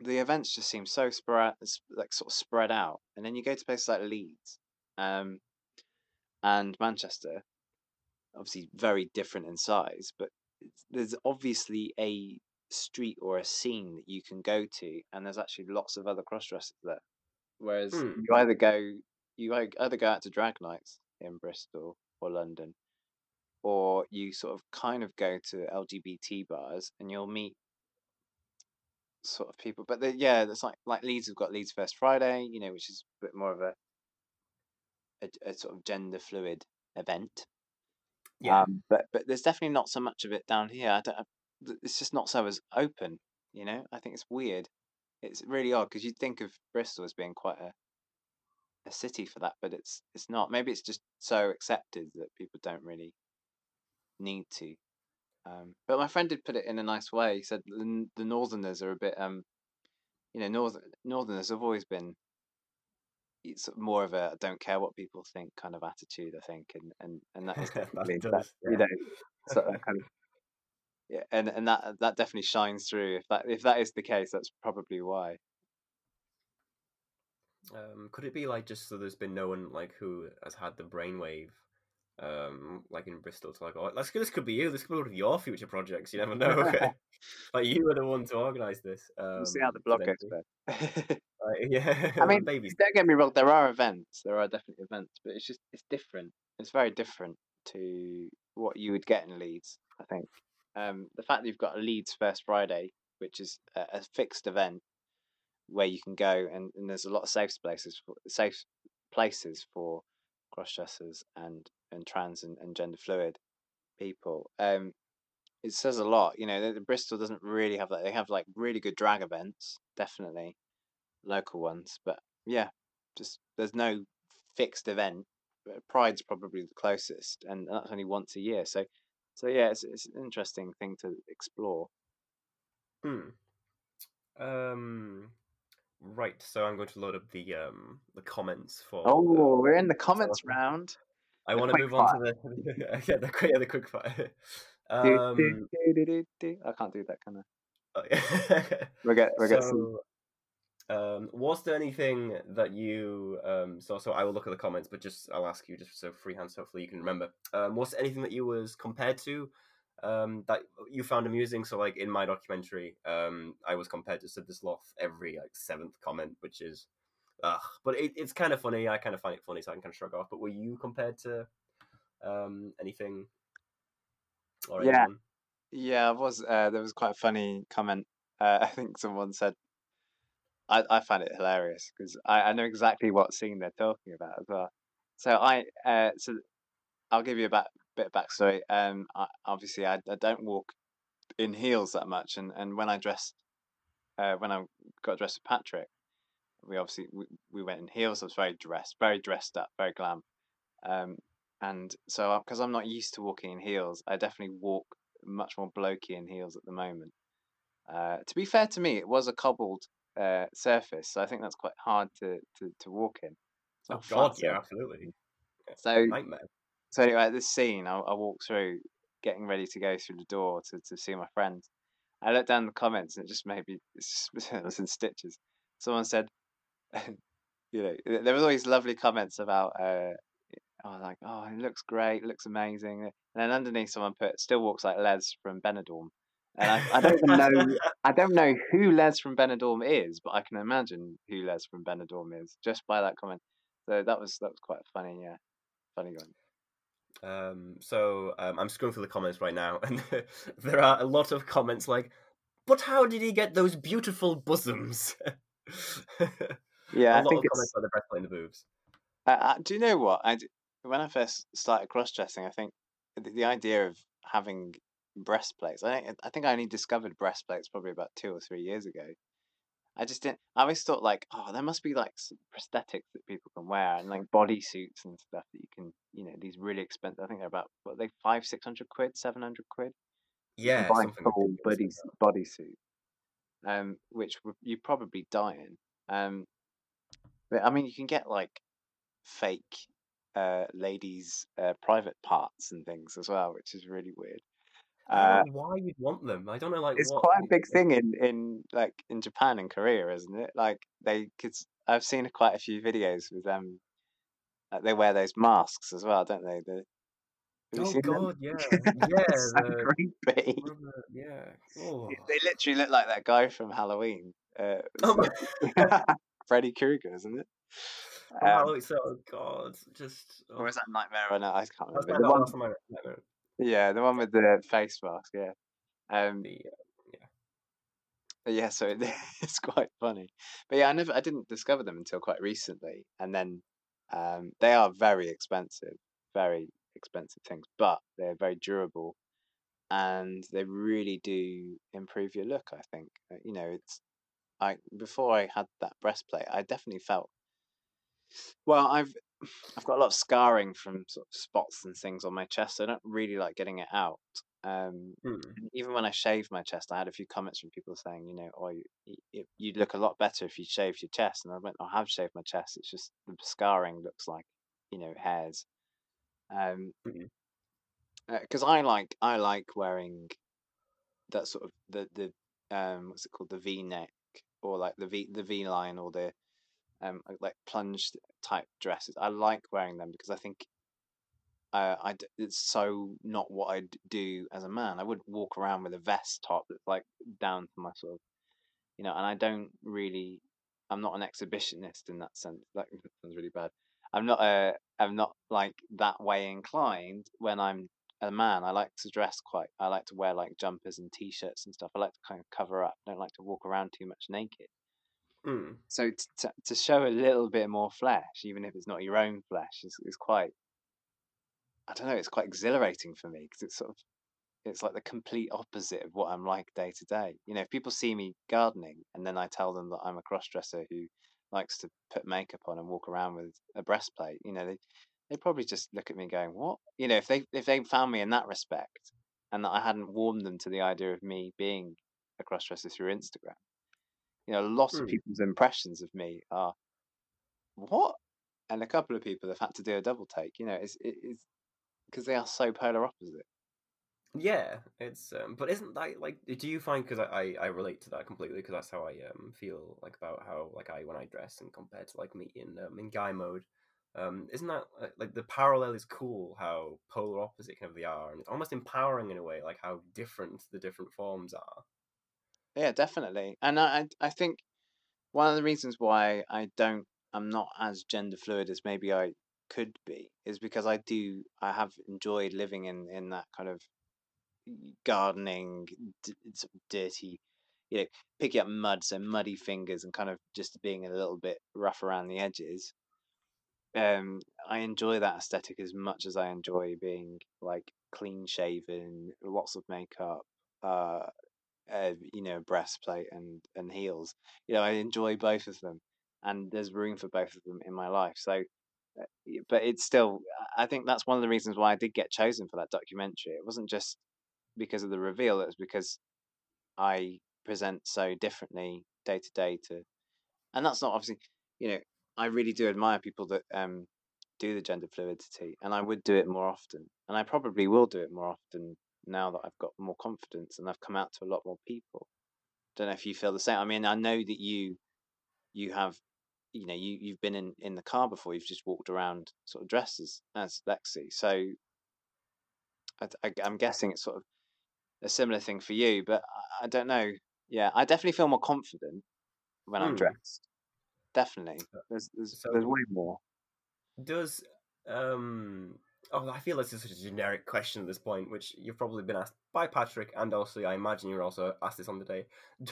The events just seem so spread, like sort of spread out, and then you go to places like Leeds, um, and Manchester, obviously very different in size, but there's obviously a street or a scene that you can go to, and there's actually lots of other cross dressers there. Whereas Hmm. you either go you either go out to drag nights in Bristol or London, or you sort of kind of go to LGBT bars and you'll meet sort of people. But the, yeah, that's like like Leeds have got Leeds First Friday, you know, which is a bit more of a a, a sort of gender fluid event. Yeah, Um, but but there's definitely not so much of it down here. I don't. It's just not so as open. You know, I think it's weird. It's really odd because you'd think of Bristol as being quite a a city for that, but it's it's not. Maybe it's just so accepted that people don't really need to. Um, but my friend did put it in a nice way. He said the, the Northerners are a bit, um, you know, North Northerners have always been it's more of a I don't care what people think kind of attitude. I think, and and and that is *laughs* That definitely that, does, you yeah. know sort of kind of yeah, and and that that definitely shines through. If that if that is the case, that's probably why. Um, could it be like just so there's been no one like who has had the brainwave, um, like in Bristol to like, oh, let's this could be you. This could be one of your future projects. You never know. *laughs* *laughs* like you were the one to organise this. Um, We'll see how the blog goes. *laughs* Yeah, I mean, baby. don't get me wrong. There are events. There are definitely events, but it's just it's different. It's very different to what you would get in Leeds. I think um, the fact that you've got a Leeds First Friday, which is a, a fixed event where you can go and, and there's a lot of safe places for safe places for cross dressers and and trans and, and gender fluid people. Um, it says a lot. You know, the, the Bristol doesn't really have that. They have like really good drag events, definitely local ones, but yeah, just there's no fixed event. Pride's probably the closest, and that's only once a year. So, so yeah, it's it's an interesting thing to explore. Hmm. Um. Right. So I'm going to load up the um the comments for. Oh, uh, we're in the comments so- round. I the want to move on to the *laughs* yeah the quick yeah the quick fire. *laughs* Um. do, do, do. I can't do that kind of. uh, We get we get so, um, was there anything that you um, so so I will look at the comments, but just I'll ask you just so freehand, so hopefully you can remember. Um, was there anything that you was compared to um, that you found amusing? So like in my documentary, um, I was compared to Sid the Sloth every like seventh comment, which is ugh, but it, it's kind of funny. I kind of find it funny, so I can kind of shrug off. But were you compared to um, anything or Yeah. anyone? Yeah, I was. Uh, there was quite a funny comment. Uh, *laughs* I think someone said. I I find it hilarious because I, I know exactly what scene they're talking about as well. So I uh so I'll give you a back, bit of backstory. Um, I, obviously I, I don't walk in heels that much, and, and when I dressed, uh, when I got dressed with Patrick, we obviously we, we went in heels. I was very dressed, very dressed up, very glam. Um, and so because I'm not used to walking in heels, I definitely walk much more blokey in heels at the moment. Uh, to be fair to me, it was a cobbled uh, surface, so I think that's quite hard to, to, to walk in. It's Oh God, yeah, absolutely. So Nightmare. So anyway, at this scene, I, I walk through, getting ready to go through the door to, to see my friend. I looked down the comments and it just made me *laughs* it's it was in stitches. Someone said, *laughs* you know, th- there was always lovely comments about, uh, oh, like, oh, it looks great, it looks amazing. And then underneath, someone put, still walks like Les from Benidorm. And I, I don't know *laughs* I don't know who Les from Benidorm is, but I can imagine who Les from Benidorm is just by that comment. So that was that was quite funny, yeah, funny one. Um, so um, I'm scrolling through the comments right now, *laughs* and there are a lot of comments like, "But how did he get those beautiful bosoms?" *laughs* Yeah, a I lot think of it's. comments about the breastplate and the boobs. Uh, uh, do you know what? I when I first started cross dressing, I think the, the idea of having breastplates. I think I think I only discovered breastplates probably about two or three years ago. I just didn't. I always thought like, oh, there must be like some prosthetics that people can wear and like body suits and stuff that you can, you know, these really expensive. I think they're about what are they five, six hundred quid, seven hundred quid. Yeah, buy something a full body like that. bodysuit, um, which you probably die in. Um, but I mean, you can get like fake uh ladies' uh, private parts and things as well, which is really weird. I Uh, don't know why you'd want them. I don't know, like it's what. quite a big thing in in like in Japan and Korea, isn't it? Like they, cause I've seen quite a few videos with them. Like they wear those masks as well, don't they? The, Oh seen them? God, *laughs* yeah, yeah, so the creepy. rubber, yeah. Oh, They literally look like that guy from Halloween. Uh, oh *laughs* my. *laughs* Freddy Krueger, isn't it? Um, Halloween, so oh God, just. or Oh. is that Nightmare on Elm? I can't remember. my The one, nightmare. Yeah, the one with the face mask. Yeah. Um, The uh, But yeah, so it, *laughs* it's quite funny. But yeah, I never, I didn't discover them until quite recently, and then um, they are very expensive, very expensive things, but they're very durable, and they really do improve your look. I think Uh, you know it's I before I had that breastplate, I definitely felt well. I've I've got a lot of scarring from sort of spots and things on my chest, so I don't really like getting it out. Um, and even when I shaved my chest, I had a few comments from people saying, you know, oh, you, you, you'd look a lot better if you shaved your chest. And I went, I have shaved my chest. It's just the scarring looks like, you know, hairs. Um, because I like I like wearing that sort of the the um what's it called the V neck or like the V the V line or the um like plunged type dresses. I like wearing them because I think uh, I it's so not what I'd do as a man. I wouldn't walk around with a vest top that's like down to my sort of, you know, and I don't really, I'm not an exhibitionist in that sense. That *laughs* sounds really bad. I'm not a, I'm not like that way inclined when I'm a man. I like to dress quite, I like to wear like jumpers and t-shirts and stuff. I like to kind of cover up. I don't like to walk around too much naked. Mm. So t- to to show a little bit more flesh, even if it's not your own flesh, is, is quite I don't know, it's quite exhilarating for me because it's sort of it's like the complete opposite of what I'm like day to day. You know, if people see me gardening and then I tell them that I'm a crossdresser who likes to put makeup on and walk around with a breastplate, you know, they they probably just look at me going, "What?" You know, if they if they found me in that respect and that I hadn't warmed them to the idea of me being a crossdresser through Instagram, you know, a lot of Mm. people's impressions of me are, "What?" And a couple of people have had to do a double take. You know, it's it is because they are so polar opposite. Yeah, it's um, but isn't that like? Do you find because I, I I relate to that completely because that's how I um feel like about how like I when I dress and compared to like me in um, in guy mode. Um, isn't that uh, like the parallel is cool? How polar opposite kind of they are, and it's almost empowering in a way, like how different the different forms are. Yeah, definitely. And I I think one of the reasons why I don't I'm not as gender fluid as maybe I could be is because I do I have enjoyed living in in that kind of gardening d- dirty you know picking up mud so muddy fingers and kind of just being a little bit rough around the edges um I enjoy that aesthetic as much as I enjoy being like clean shaven lots of makeup uh uh, you know, breastplate and and heels. You know, I enjoy both of them, and there's room for both of them in my life. So, uh, but it's still, I think that's one of the reasons why I did get chosen for that documentary. It wasn't just because of the reveal; it was because I present so differently day to day to, and that's not obviously, you know, I really do admire people that um do the gender fluidity, and I would do it more often, and I probably will do it more often now that I've got more confidence and I've come out to a lot more people. Don't know if you feel the same. I mean, I know that you you have you know you you've been in in the car before. You've just walked around sort of dressed as as Lexi. So I, I, am guessing it's sort of a similar thing for you, but I, I don't know. Yeah, I definitely feel more confident when I'm Hmm. dressed. Definitely, there's there's, there's way more. Does um oh I feel this is such a generic question at this point, which you've probably been asked by Patrick and also I imagine you're also asked this on the day.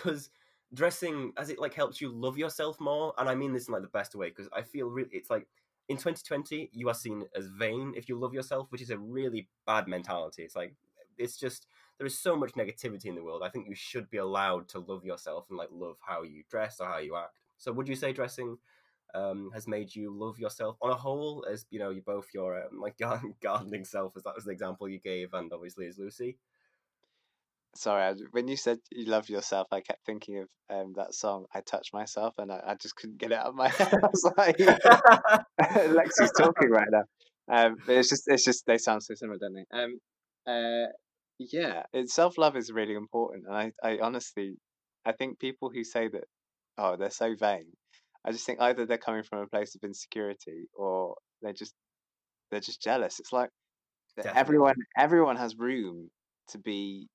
Does dressing has it like helped you love yourself more? And I mean this in like the best way because I feel really it's like in 2020 you are seen as vain if you love yourself, which is a really bad mentality. It's like it's just there is so much negativity in the world. I think you should be allowed to love yourself and like love how you dress or how you act. So would you say dressing um, has made you love yourself on a whole, as you know, you both your um, like *laughs* gardening self, as that was the example you gave, and obviously as Lucy. Sorry, when you said you love yourself, I kept thinking of um, that song "I Touch Myself," and I, I just couldn't get it out of my *laughs* head. I was like, *laughs* Lexi's talking right now. Um, but it's just, it's just they sound so similar, don't they? Um, uh, yeah, it, self-love is really important, and I, I honestly, I think people who say that, oh, they're so vain. I just think either they're coming from a place of insecurity or they're just, they're just jealous. It's like Definitely. everyone, everyone has room to be,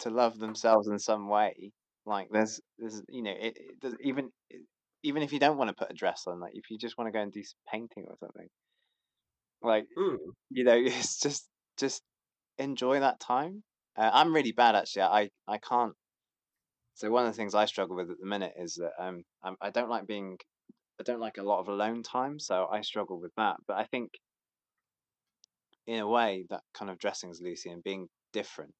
to love themselves in some way. Like there's, there's, you know, it, it does even, even if you don't want to put a dress on, like if you just want to go and do some painting or something, like Mm. you know *laughs* it's just just enjoy that time uh, i'm really bad actually i i can't so one of the things i struggle with at the minute is that um I'm, i don't like being i don't like a lot of alone time so i struggle with that but i think in a way that kind of dressing as lucy and being different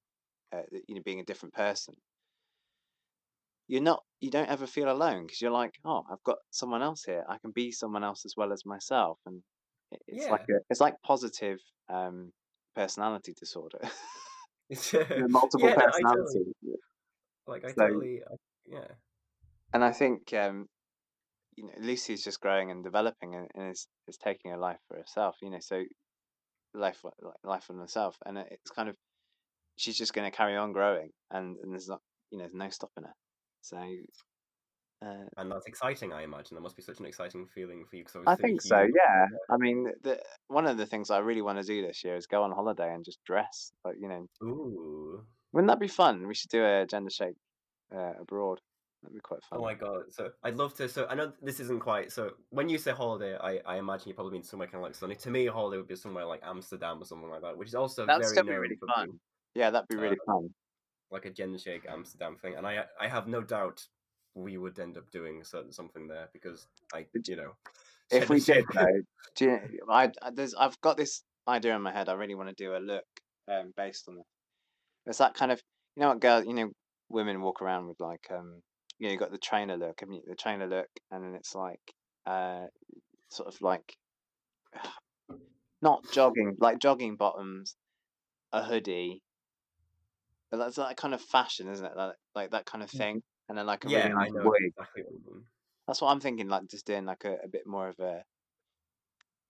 uh, you know being a different person you're not you don't ever feel alone because you're like oh i've got someone else here. I can be someone else as well as myself and it- it's like a, it's like positive um personality disorder. *laughs* *laughs* Multiple yeah, no, personality like I So- totally, I, yeah, and i think um you know Lucy's just growing and developing and, and is is taking a life for herself you know so life life on herself and it's kind of she's just going to carry on growing and, and there's not you know there's no stopping her so uh, and that's exciting. I imagine that must be such an exciting feeling for you. Cause I think so. you- Yeah. I mean, the, one of the things I really want to do this year is go on holiday and just dress. Like, you know, Ooh, wouldn't that be fun? We should do a gender shake uh, abroad. That'd be quite fun. Oh my god! So I'd love to. So I know this isn't quite. So when you say holiday, I, I imagine you probably mean somewhere kind of like sunny. To me, a holiday would be somewhere like Amsterdam or something like that, which is also That'd very still be really fun. being yeah, that'd be really Uh, fun. like a gender shake Amsterdam thing. And I I have no doubt we would end up doing certain something there because I you know If we did, though, do you, I, I- there's, I've got this idea in my head. I really want to do a look um, based on it. It's that kind of, you know what, girl, you know, women walk around with like, um, you know, you got the trainer look, haven't you? The trainer look, and then it's like, uh, sort of like, *sighs* not jogging, *laughs* like jogging bottoms, a hoodie. But that's that kind of fashion, isn't it? Like, like that kind of thing. And then like a yeah, really I know wig. exactly what. That's what I'm thinking, like just doing like a, a bit more of a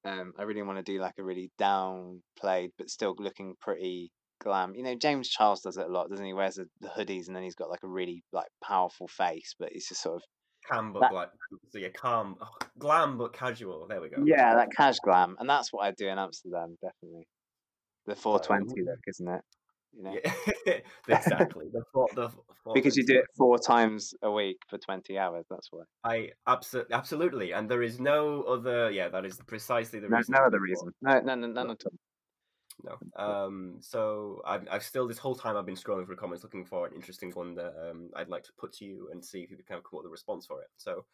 um I really want to do like a really downplayed but still looking pretty glam. You know, James Charles does it a lot, doesn't he? He wears the, the hoodies and then he's got like a really like powerful face, but he's just sort of Calm but That- gla- so yeah, calm, oh, glam but casual. There we go. Yeah, that cash glam. And that's what I'd do in Amsterdam, definitely. The four twenty ooh. look, isn't it? You know? Yeah, *laughs* exactly. The *laughs* four, the four Because you do it four times a week for twenty hours, that's why. I absolutely, absolutely, and there is no other. Yeah, that is precisely the No, reason. no other reason. No, no, no, none at all. No. Um. So I've, I've still this whole time I've been scrolling through comments looking for an interesting one that um I'd like to put to you and see if you could kind of come up with a response for it. So,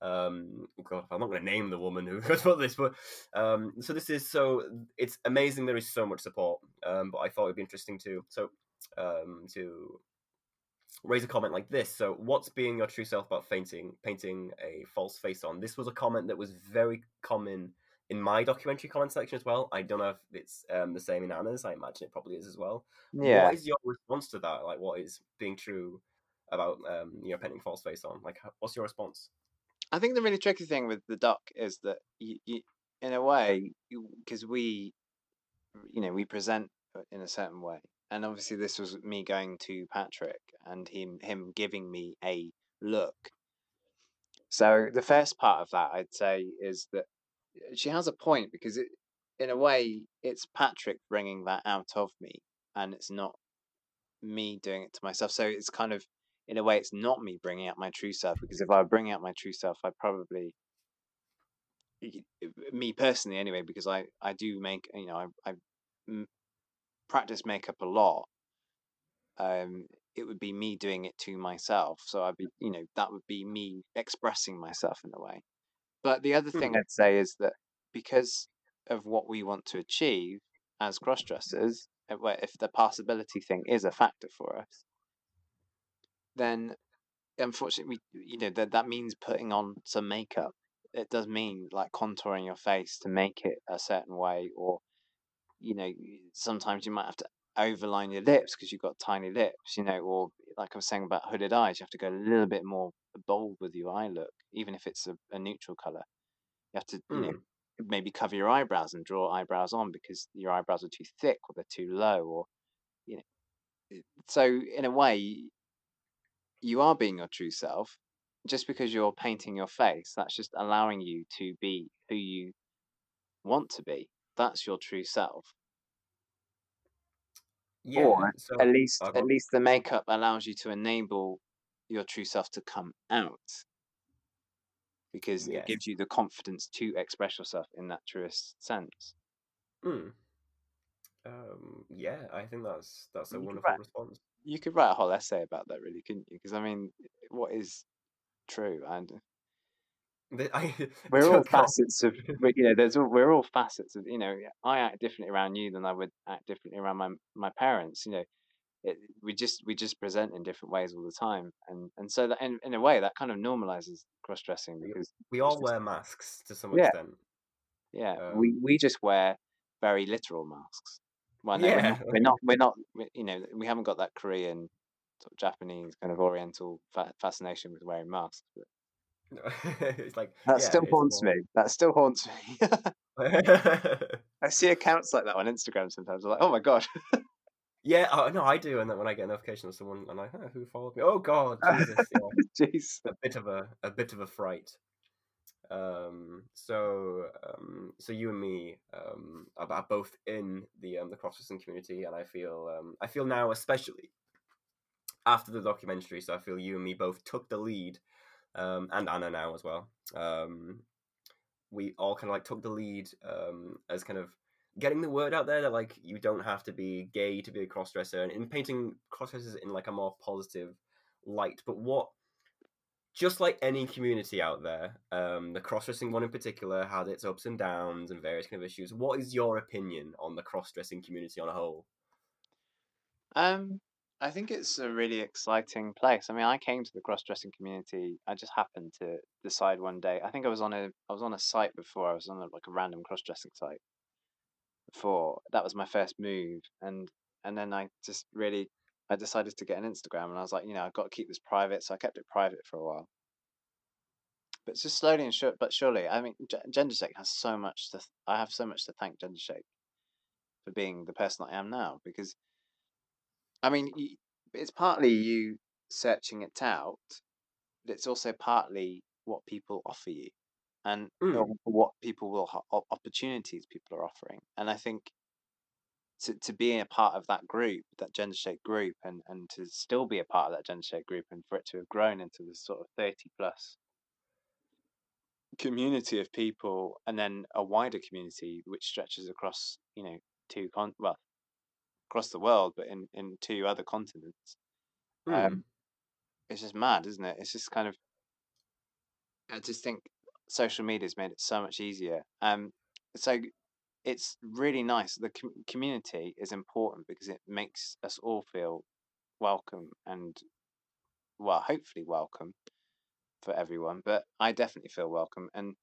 um, God, I'm not going to name the woman *laughs* who put this, but um, so this is so it's amazing. There is so much support. Um, but I thought it'd be interesting to so um to raise a comment like this. So, what's being your true self about painting painting a false face on? This was a comment that was very common in my documentary comment section as well. I don't know if it's um, the same in Anna's. I imagine it probably is as well. Yeah. What is your response to that? Like, what is being true about um, you know painting false face on? Like, what's your response? I think the really tricky thing with the doc is that you, you in a way, because we, you know, we present in a certain way, and obviously this was me going to Patrick and him him giving me a look. So the first part of that, I'd say, is that she has a point because it, in a way, it's Patrick bringing that out of me, and it's not me doing it to myself. So it's kind of, in a way, it's not me bringing out my true self because if I bring out my true self, I probably, me personally anyway, because I I do make you know I, I practice makeup a lot. Um, it would be me doing it to myself. So I'd be you know that would be me expressing myself in a way. But the other thing Hmm. I'd say is that because of what we want to achieve as cross dressers, if the passability thing is a factor for us, then unfortunately, we, you know, that that means putting on some makeup. It does mean like contouring your face to make it a certain way, or you know, sometimes you might have to overline your lips because you've got tiny lips, you know, or like I was saying about hooded eyes, you have to go a little bit more bold with your eye look, even if it's a, a neutral color. You have to, you know, Hmm. maybe cover your eyebrows and draw eyebrows on because your eyebrows are too thick or they're too low, or you know. So in a way, you are being your true self. Just because you're painting your face, that's just allowing you to be who you want to be. That's your true self. Yeah. Or So at least at least the makeup allows you to enable your true self to come out because it gives you the confidence to express yourself in that truest sense. Hmm. Um. Yeah. I think that's that's a You wonderful write response. you could write a whole essay about that, really, couldn't you? Because I mean, what is true? And The- I *laughs* we're all facets of, *laughs* you know, there's all, we're all facets of, you know, I act differently around you than I would act differently around my my parents. You know, it, we just we just present in different ways all the time, and and so that in in a way that kind of normalizes cross dressing because we all wear masks to some yeah extent. yeah we Um. we just wear very literal masks. Well, no, we're not Yeah. we're not we're not we- you know we haven't got that Korean sort of Japanese kind of Oriental fa- fascination with wearing masks. But *laughs* it's like that yeah. still haunts more. me. That still haunts me. *laughs* *laughs* I see accounts like that on Instagram sometimes. I'm like, oh my god. Yeah. Oh, no, I do. And then when I get a notification of someone, I'm like, huh, who followed me? Oh God, *laughs* Jesus. Yeah. Jeez. a bit of a a bit of a fright. Um, so um, so you and me um, are, are both in the um, the cross-dressing community, and I feel um, I feel now, especially after the documentary, so I feel you and me both took the lead, um, and Anna now as well. Um, we all kind of like took the lead um, as kind of getting the word out there that like you don't have to be gay to be a crossdresser, and in painting crossdressers in like a more positive light. But what just like any community out there, um, the cross-dressing one in particular had its ups and downs and various kind of issues. What is your opinion on the cross-dressing community on a whole? Um, I think it's a really exciting place. I mean, I came to the cross-dressing community. I just happened to decide one day. I think I was on a I was on a site before. I was on a, like a random cross-dressing site before. That was my first move, and and then I just really I decided to get an Instagram, and I was like, you know, I've got to keep this private, so I kept it private for a while. But just slowly and sure, but surely, I mean, G- GenderShake has so much to. I have so much to thank Gender GenderShake for being the person I am now because I mean, it's partly you searching it out, but it's also partly what people offer you and Mm. what people will opportunities people are offering. And I think to, to be a part of that group, that gender shake group, and, and to still be a part of that gender shake group, and for it to have grown into this sort of 30 plus community of people, and then a wider community which stretches across, you know, two con well, across the world, but in, in two other continents. Um, Mm. it's just mad, isn't it? It's just kind of I just think social media's made it so much easier. Um, so it's really nice. The com- community is important because it makes us all feel welcome and, well, hopefully welcome for everyone. But I definitely feel welcome, and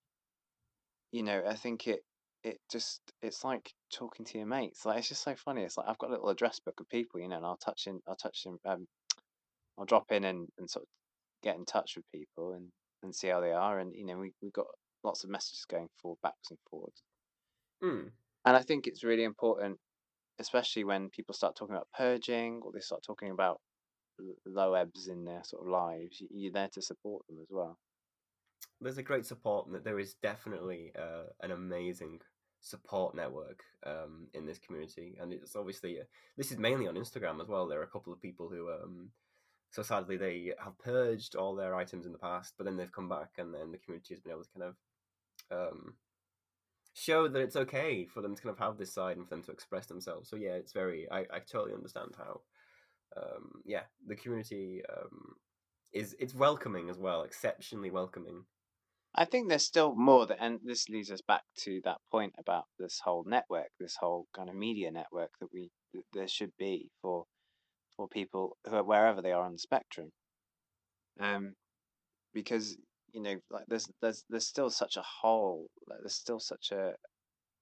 you know, I think it it just it's like talking to your mates. Like it's just so funny. It's like I've got a little address book of people, you know, and I'll touch in, I'll touch in, um, I'll drop in and, and sort of get in touch with people and and see how they are. And you know, we we've got lots of messages going forward, backs and forwards. Mm. And I think it's really important, especially when people start talking about purging or they start talking about low ebbs in their sort of lives. You're there to support them as well. There's a great support, and there is definitely uh, an amazing support network um, in this community, and it's obviously this is mainly on Instagram as well. There are a couple of people who, um, so sadly, they have purged all their items in the past, but then they've come back, and then the community has been able to kind of um, show that it's okay for them to kind of have this side and for them to express themselves. So yeah, it's very I, I totally understand how um, yeah the community um, is it's welcoming as well, exceptionally welcoming. I think there's still more that, and this leads us back to that point about this whole network, this whole kind of media network that we that there should be for for people who are wherever they are on the spectrum. Um, because you know, like there's there's there's still such a hole, like there's still such a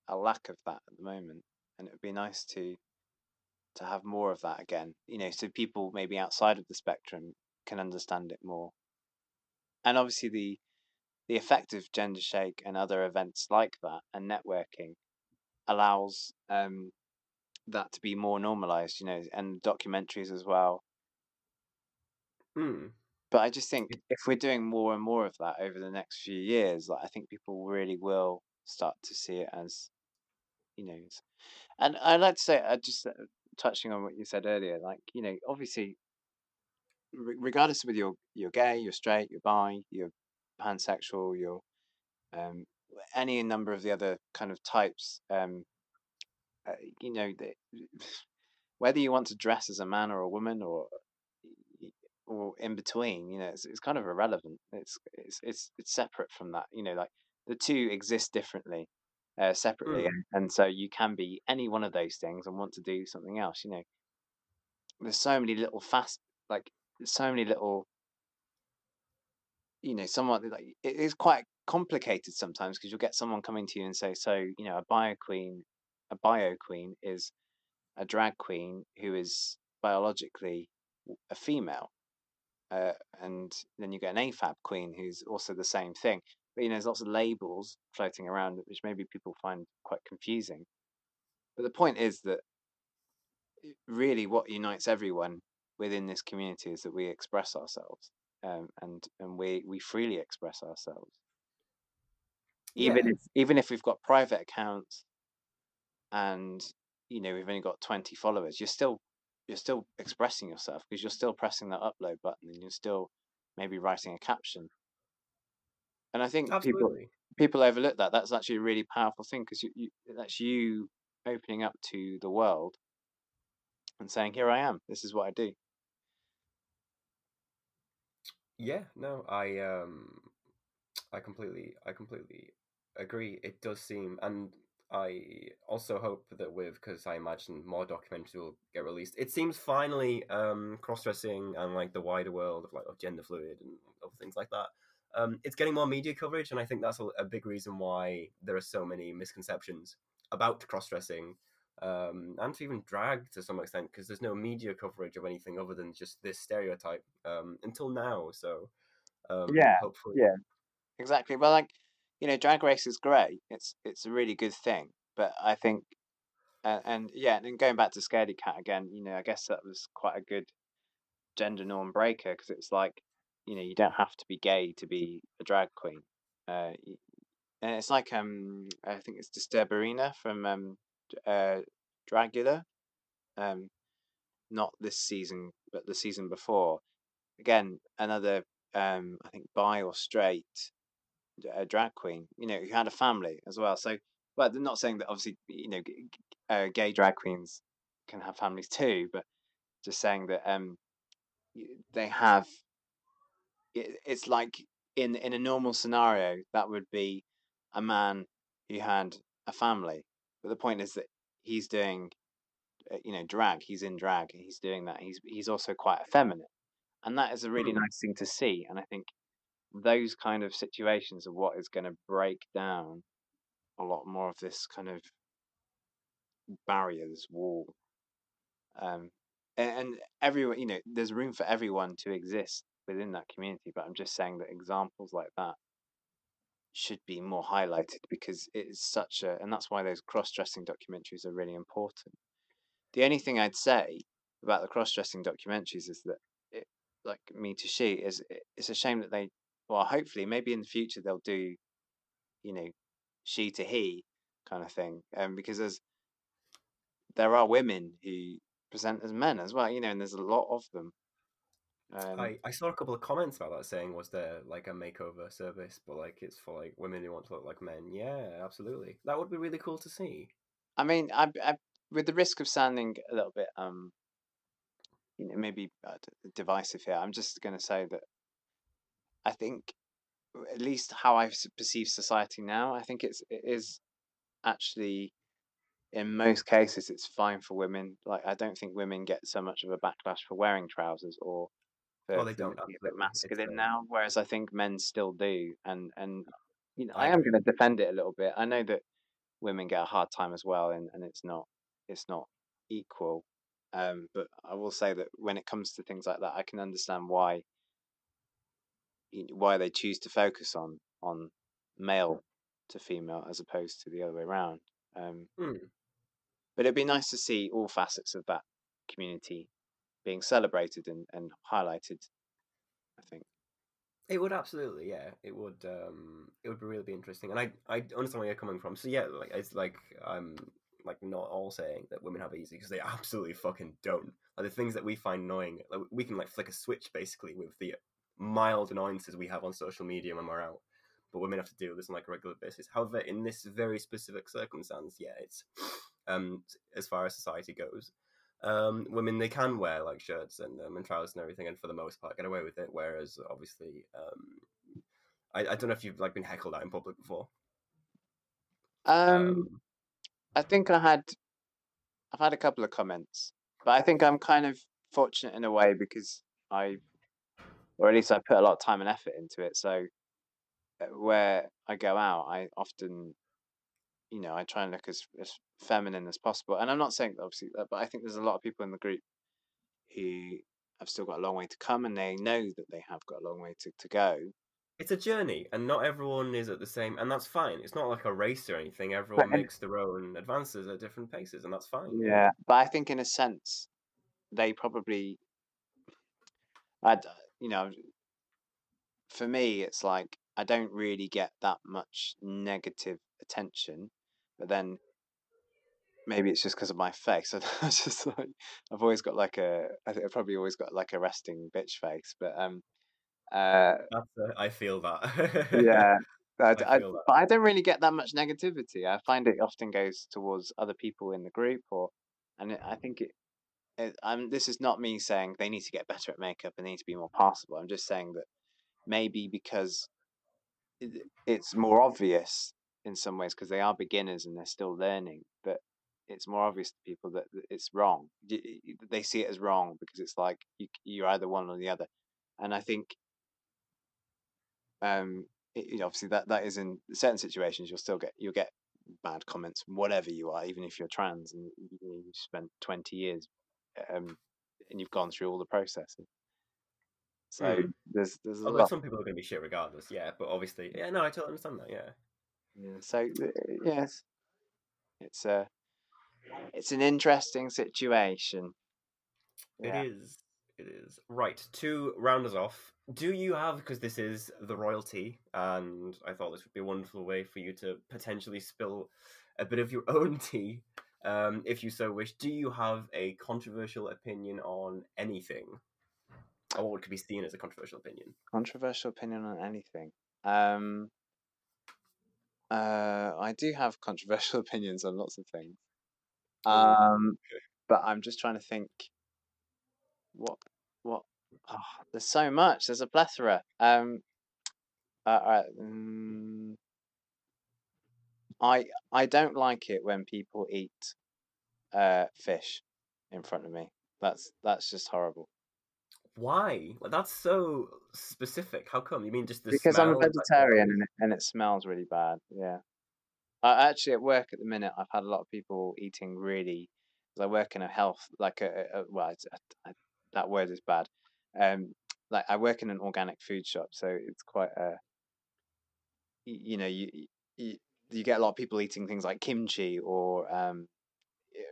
a lack of that at the moment, and it would be nice to to have more of that again. You know, so people maybe outside of the spectrum can understand it more. And obviously the the effect of Gender Shake and other events like that and networking allows um, that to be more normalized, you know, and documentaries as well. Hmm. But I just think if we're doing more and more of that over the next few years, like I think people really will start to see it as, you know, and I'd like to say, I just uh, touching on what you said earlier, like you know, obviously, regardless of whether you're you're gay, you're straight, you're bi, you're pansexual, you're um, any number of the other kind of types, um, uh, you know, the, *sighs* whether you want to dress as a man or a woman or or in between, you know, it's, it's kind of irrelevant. It's it's it's it's separate from that. You know, like the two exist differently, uh, separately, Mm. and, and so you can be any one of those things and want to do something else. You know, there's so many little fast, like so many little, you know, someone like it is quite complicated sometimes because you'll get someone coming to you and say, so you know, a bio queen, a bio queen is a drag queen who is biologically a female uh, and then you get an AFAB queen who's also the same thing. But you know, there's lots of labels floating around which maybe people find quite confusing. But the point is that really what unites everyone within this community is that we express ourselves um, and and we we freely express ourselves. Even Yeah. if even if we've got private accounts and you know we've only got 20 followers, you're still you're still expressing yourself because you're still pressing that upload button and you're still maybe writing a caption. And I think people people overlook that. That's actually a really powerful thing because you, you, that's you opening up to the world and saying, "Here I am. This is what I do." Yeah, no, I um I completely I completely agree. It does seem and I also hope that with because I imagine more documentaries will get released. It seems finally um cross dressing and like the wider world of like of gender fluid and other things like that. Um, it's getting more media coverage, and I think that's a, a big reason why there are so many misconceptions about cross dressing um, and to even drag to some extent because there's no media coverage of anything other than just this stereotype um, until now. So um, Yeah, hopefully, yeah. Exactly. Well, like you know, Drag Race is great. It's it's a really good thing. But I think, and, and yeah, and going back to Scaredy Kat again, you know, I guess that was quite a good gender norm breaker because it's like, you know, you don't have to be gay to be a drag queen. Uh, and it's like um, I think it's Disturbarina from um, uh, Dragula. Um, not this season, but the season before. Again, another um, I think bi or straight a drag queen, you know, who had a family as well. So, well, they're not saying that obviously, you know, uh, gay drag queens can have families too, but just saying that um, they have. it- It's like in in a normal scenario, that would be a man who had a family. But the point is that he's doing, uh, you know, drag. He's in drag. He's doing that. He's he's also quite effeminate, and that is a really Hmm. nice thing to see. And I think those kind of situations are what is going to break down a lot more of this kind of barrier, this wall. Um, and, everyone, you know, there's room for everyone to exist within that community. But I'm just saying that examples like that should be more highlighted because it is such a, and that's why those cross-dressing documentaries are really important. The only thing I'd say about the cross-dressing documentaries is that, it, like me to she, is it, it's a shame that they, well, hopefully, maybe in the future they'll do, you know, she to he kind of thing. Um, because there's there are women who present as men as well, you know, and there's a lot of them. Um, I, I saw a couple of comments about that saying was there like a makeover service, but like it's for like women who want to look like men. Yeah, absolutely. That would be really cool to see. I mean, I, I with the risk of sounding a little bit um, you know, maybe uh, divisive here. I'm just going to say that I think at least how I perceive society now, I think it's it is actually in most cases it's fine for women. Like I don't think women get so much of a backlash for wearing trousers or for, Oh, they don't, bit masculine now, whereas I think men still do. And and you know, I I am going to defend it a little bit. I know that women get a hard time as well, and, and it's not it's not equal. Um, but I will say that when it comes to things like that, I can understand why why they choose to focus on on male to female as opposed to the other way around. Um, Hmm. but it'd be nice to see all facets of that community being celebrated and, and highlighted. I think. It would absolutely, yeah. It would. Um, it would really be interesting, and I, I understand where you're coming from. So yeah, like it's like I'm like not all saying that women have it easy because they *laughs* absolutely fucking don't. Like the things that we find annoying, like, we can like flick a switch basically with the mild annoyances we have on social media when we're out, but women have to deal with this on like a regular basis. However, in this very specific circumstance, yeah, it's *sniffs* um as far as society goes. Um, women they can wear like shirts and um, and trousers and everything, and for the most part get away with it. Whereas obviously, um, I, I don't know if you've like been heckled out in public before. Um, Um, I think I had, I've had a couple of comments, but I think I'm kind of fortunate in a way because I, or at least I put a lot of time and effort into it. So uh, where I go out, I often, you know, I try and look as, as feminine as possible. And I'm not saying obviously, that, but I think there's a lot of people in the group who have still got a long way to come and they know that they have got a long way to, to go. it's a journey, and not everyone is at the same, and that's fine. It's not like a race or anything. Everyone and- makes their own advances at different paces, and that's fine. Yeah, but I think in a sense, they probably, I, you know, for me, it's like I don't really get that much negative attention, but then maybe it's just because of my face. *laughs* I just like I've always got like a, I think I've probably always got like a resting bitch face, but um, uh, That's, uh, I feel that. yeah. *laughs* I, I I- that. but I don't really get that much negativity. I find it often goes towards other people in the group, or and it, I think it. It I'm, this is not me saying they need to get better at makeup and they need to be more passable. I'm just saying that maybe because it, it's more obvious in some ways because they are beginners and they're still learning, but it's more obvious to people that it's wrong. They see it as wrong because it's like you, you're either one or the other, and I think um it, obviously that that is in certain situations you'll still get you'll get bad comments whatever you are even if you're trans and you, you've spent 20 years um and you've gone through all the processes so Mm. there's there's a Although lot some people are going to be shit regardless, yeah. But obviously, yeah, no, I totally understand that. Yeah. yeah, so uh, yes it's a it's an interesting situation yeah It is. It is. Right, to round us off, do you have, because this is the royalty, and I thought this would be a wonderful way for you to potentially spill a bit of your *laughs* own tea, um, if you so wish, do you have a controversial opinion on anything? Or what could be seen as a controversial opinion? controversial opinion on anything. Um uh i do have controversial *laughs* opinions on lots of things. Um but i'm just trying to think what what oh, there's so much. There's a plethora. Um uh, mm, i i don't like it when people eat uh fish in front of me that's that's just horrible Why? That's so specific. How come? You mean just the because i'm a vegetarian and it, and it smells really bad yeah I actually at work at the minute I've had a lot of people eating really because I work in a health like a, a well I, I, that word is bad um like I work in an organic food shop so it's quite a. you know you you, you get a lot of people eating things like kimchi or um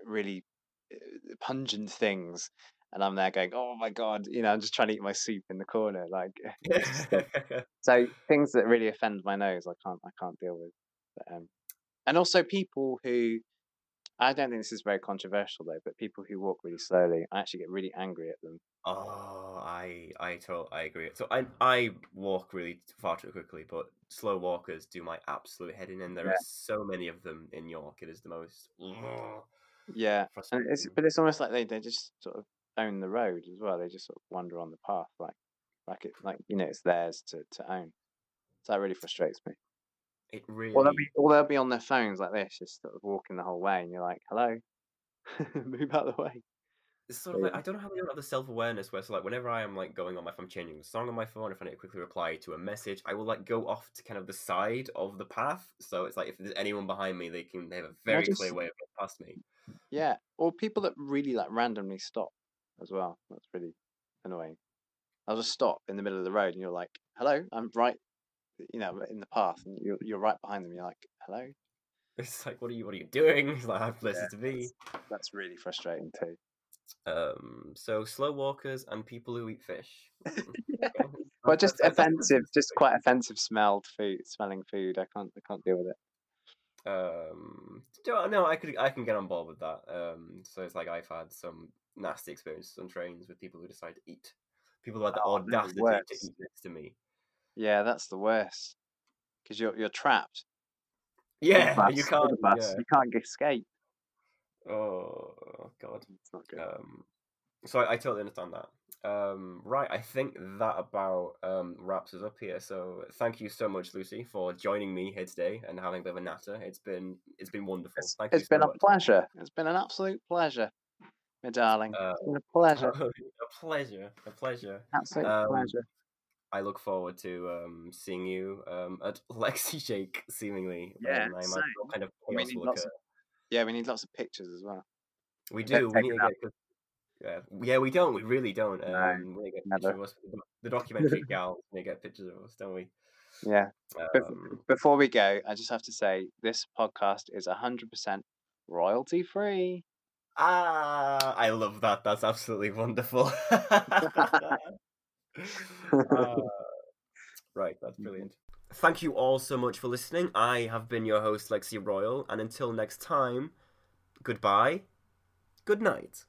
really uh, pungent things and I'm there going oh my god you know I'm just trying to eat my soup in the corner like *laughs* *laughs* so things that really offend my nose I can't I can't deal with but, um and also people who I don't think this is very controversial though, but people who walk really slowly, I actually get really angry at them. Oh, I I totally I agree. So I I walk really far too quickly, but slow walkers do my absolute head in, and there Yeah. are so many of them in York. It is the most Yeah, and it's but it's almost like they, they just sort of own the road as well. They just sort of wander on the path like like it like you know it's theirs to, to own. So that really frustrates me. It Or really they'll be or they'll be on their phones like this, just sort of walking the whole way, and you're like, "Hello, *laughs* move out of the way." It's sort of like I don't know how they don't have the self awareness where so like whenever I am like going on my phone changing the song on my phone, if I need to quickly reply to a message, I will like go off to kind of the side of the path. So it's like if there's anyone behind me, they can they have a very just- clear way of getting past me. Yeah, or people that really like randomly stop as well. That's really annoying. I'll just stop in the middle of the road, and you're like, "Hello, I'm right," you know, in the path, and you're you're right behind them. You're like, "Hello." It's like what are you what are you doing? It's *laughs* like I have places Yeah, to be. That's really frustrating too. Um so slow walkers and people who eat fish. *laughs* Mm, Yeah. Well, just That's- that's- offensive, just quite offensive smelled food, smelling food. I can't, I can't deal with it. Um, no, I could, I can get on board with that. Um, so it's like I've had some nasty experiences on trains with people who decide to eat. People who had the Oh, they're the to eat next to me. Yeah, that's the worst because you're you're trapped. Yeah, bus, you can't. Yeah. You can't escape. Oh God. It's not good. Um, so I, I totally understand that. Um, right, I think that about um, wraps us up here. So thank you so much, Lucy, for joining me here today and having a bit of a natter. It's been it's been wonderful. It's, it's so been a pleasure. It's been an absolute pleasure, my darling. Uh, it's been a pleasure. *laughs* a pleasure, a pleasure. Absolute um, pleasure. I look forward to um, seeing you um, at *laughs* Lexi Shake, seemingly. Yeah, imagine same. kind of We need lots occur. Yeah, we need lots of pictures as well. We don't. We need to get. Yeah, yeah, we don't. We really don't. No, Um, we get a never. of us. The *laughs* documentary gal. We get pictures of us, don't we? Yeah. Um, Before we go, I just have to say this podcast is 100% royalty free. ah, I love that. That's absolutely wonderful. Ah, *laughs* *laughs* right, that's brilliant. Thank you all so much for listening. I have been your host, Lexi Royal, and until next time, goodbye, good night.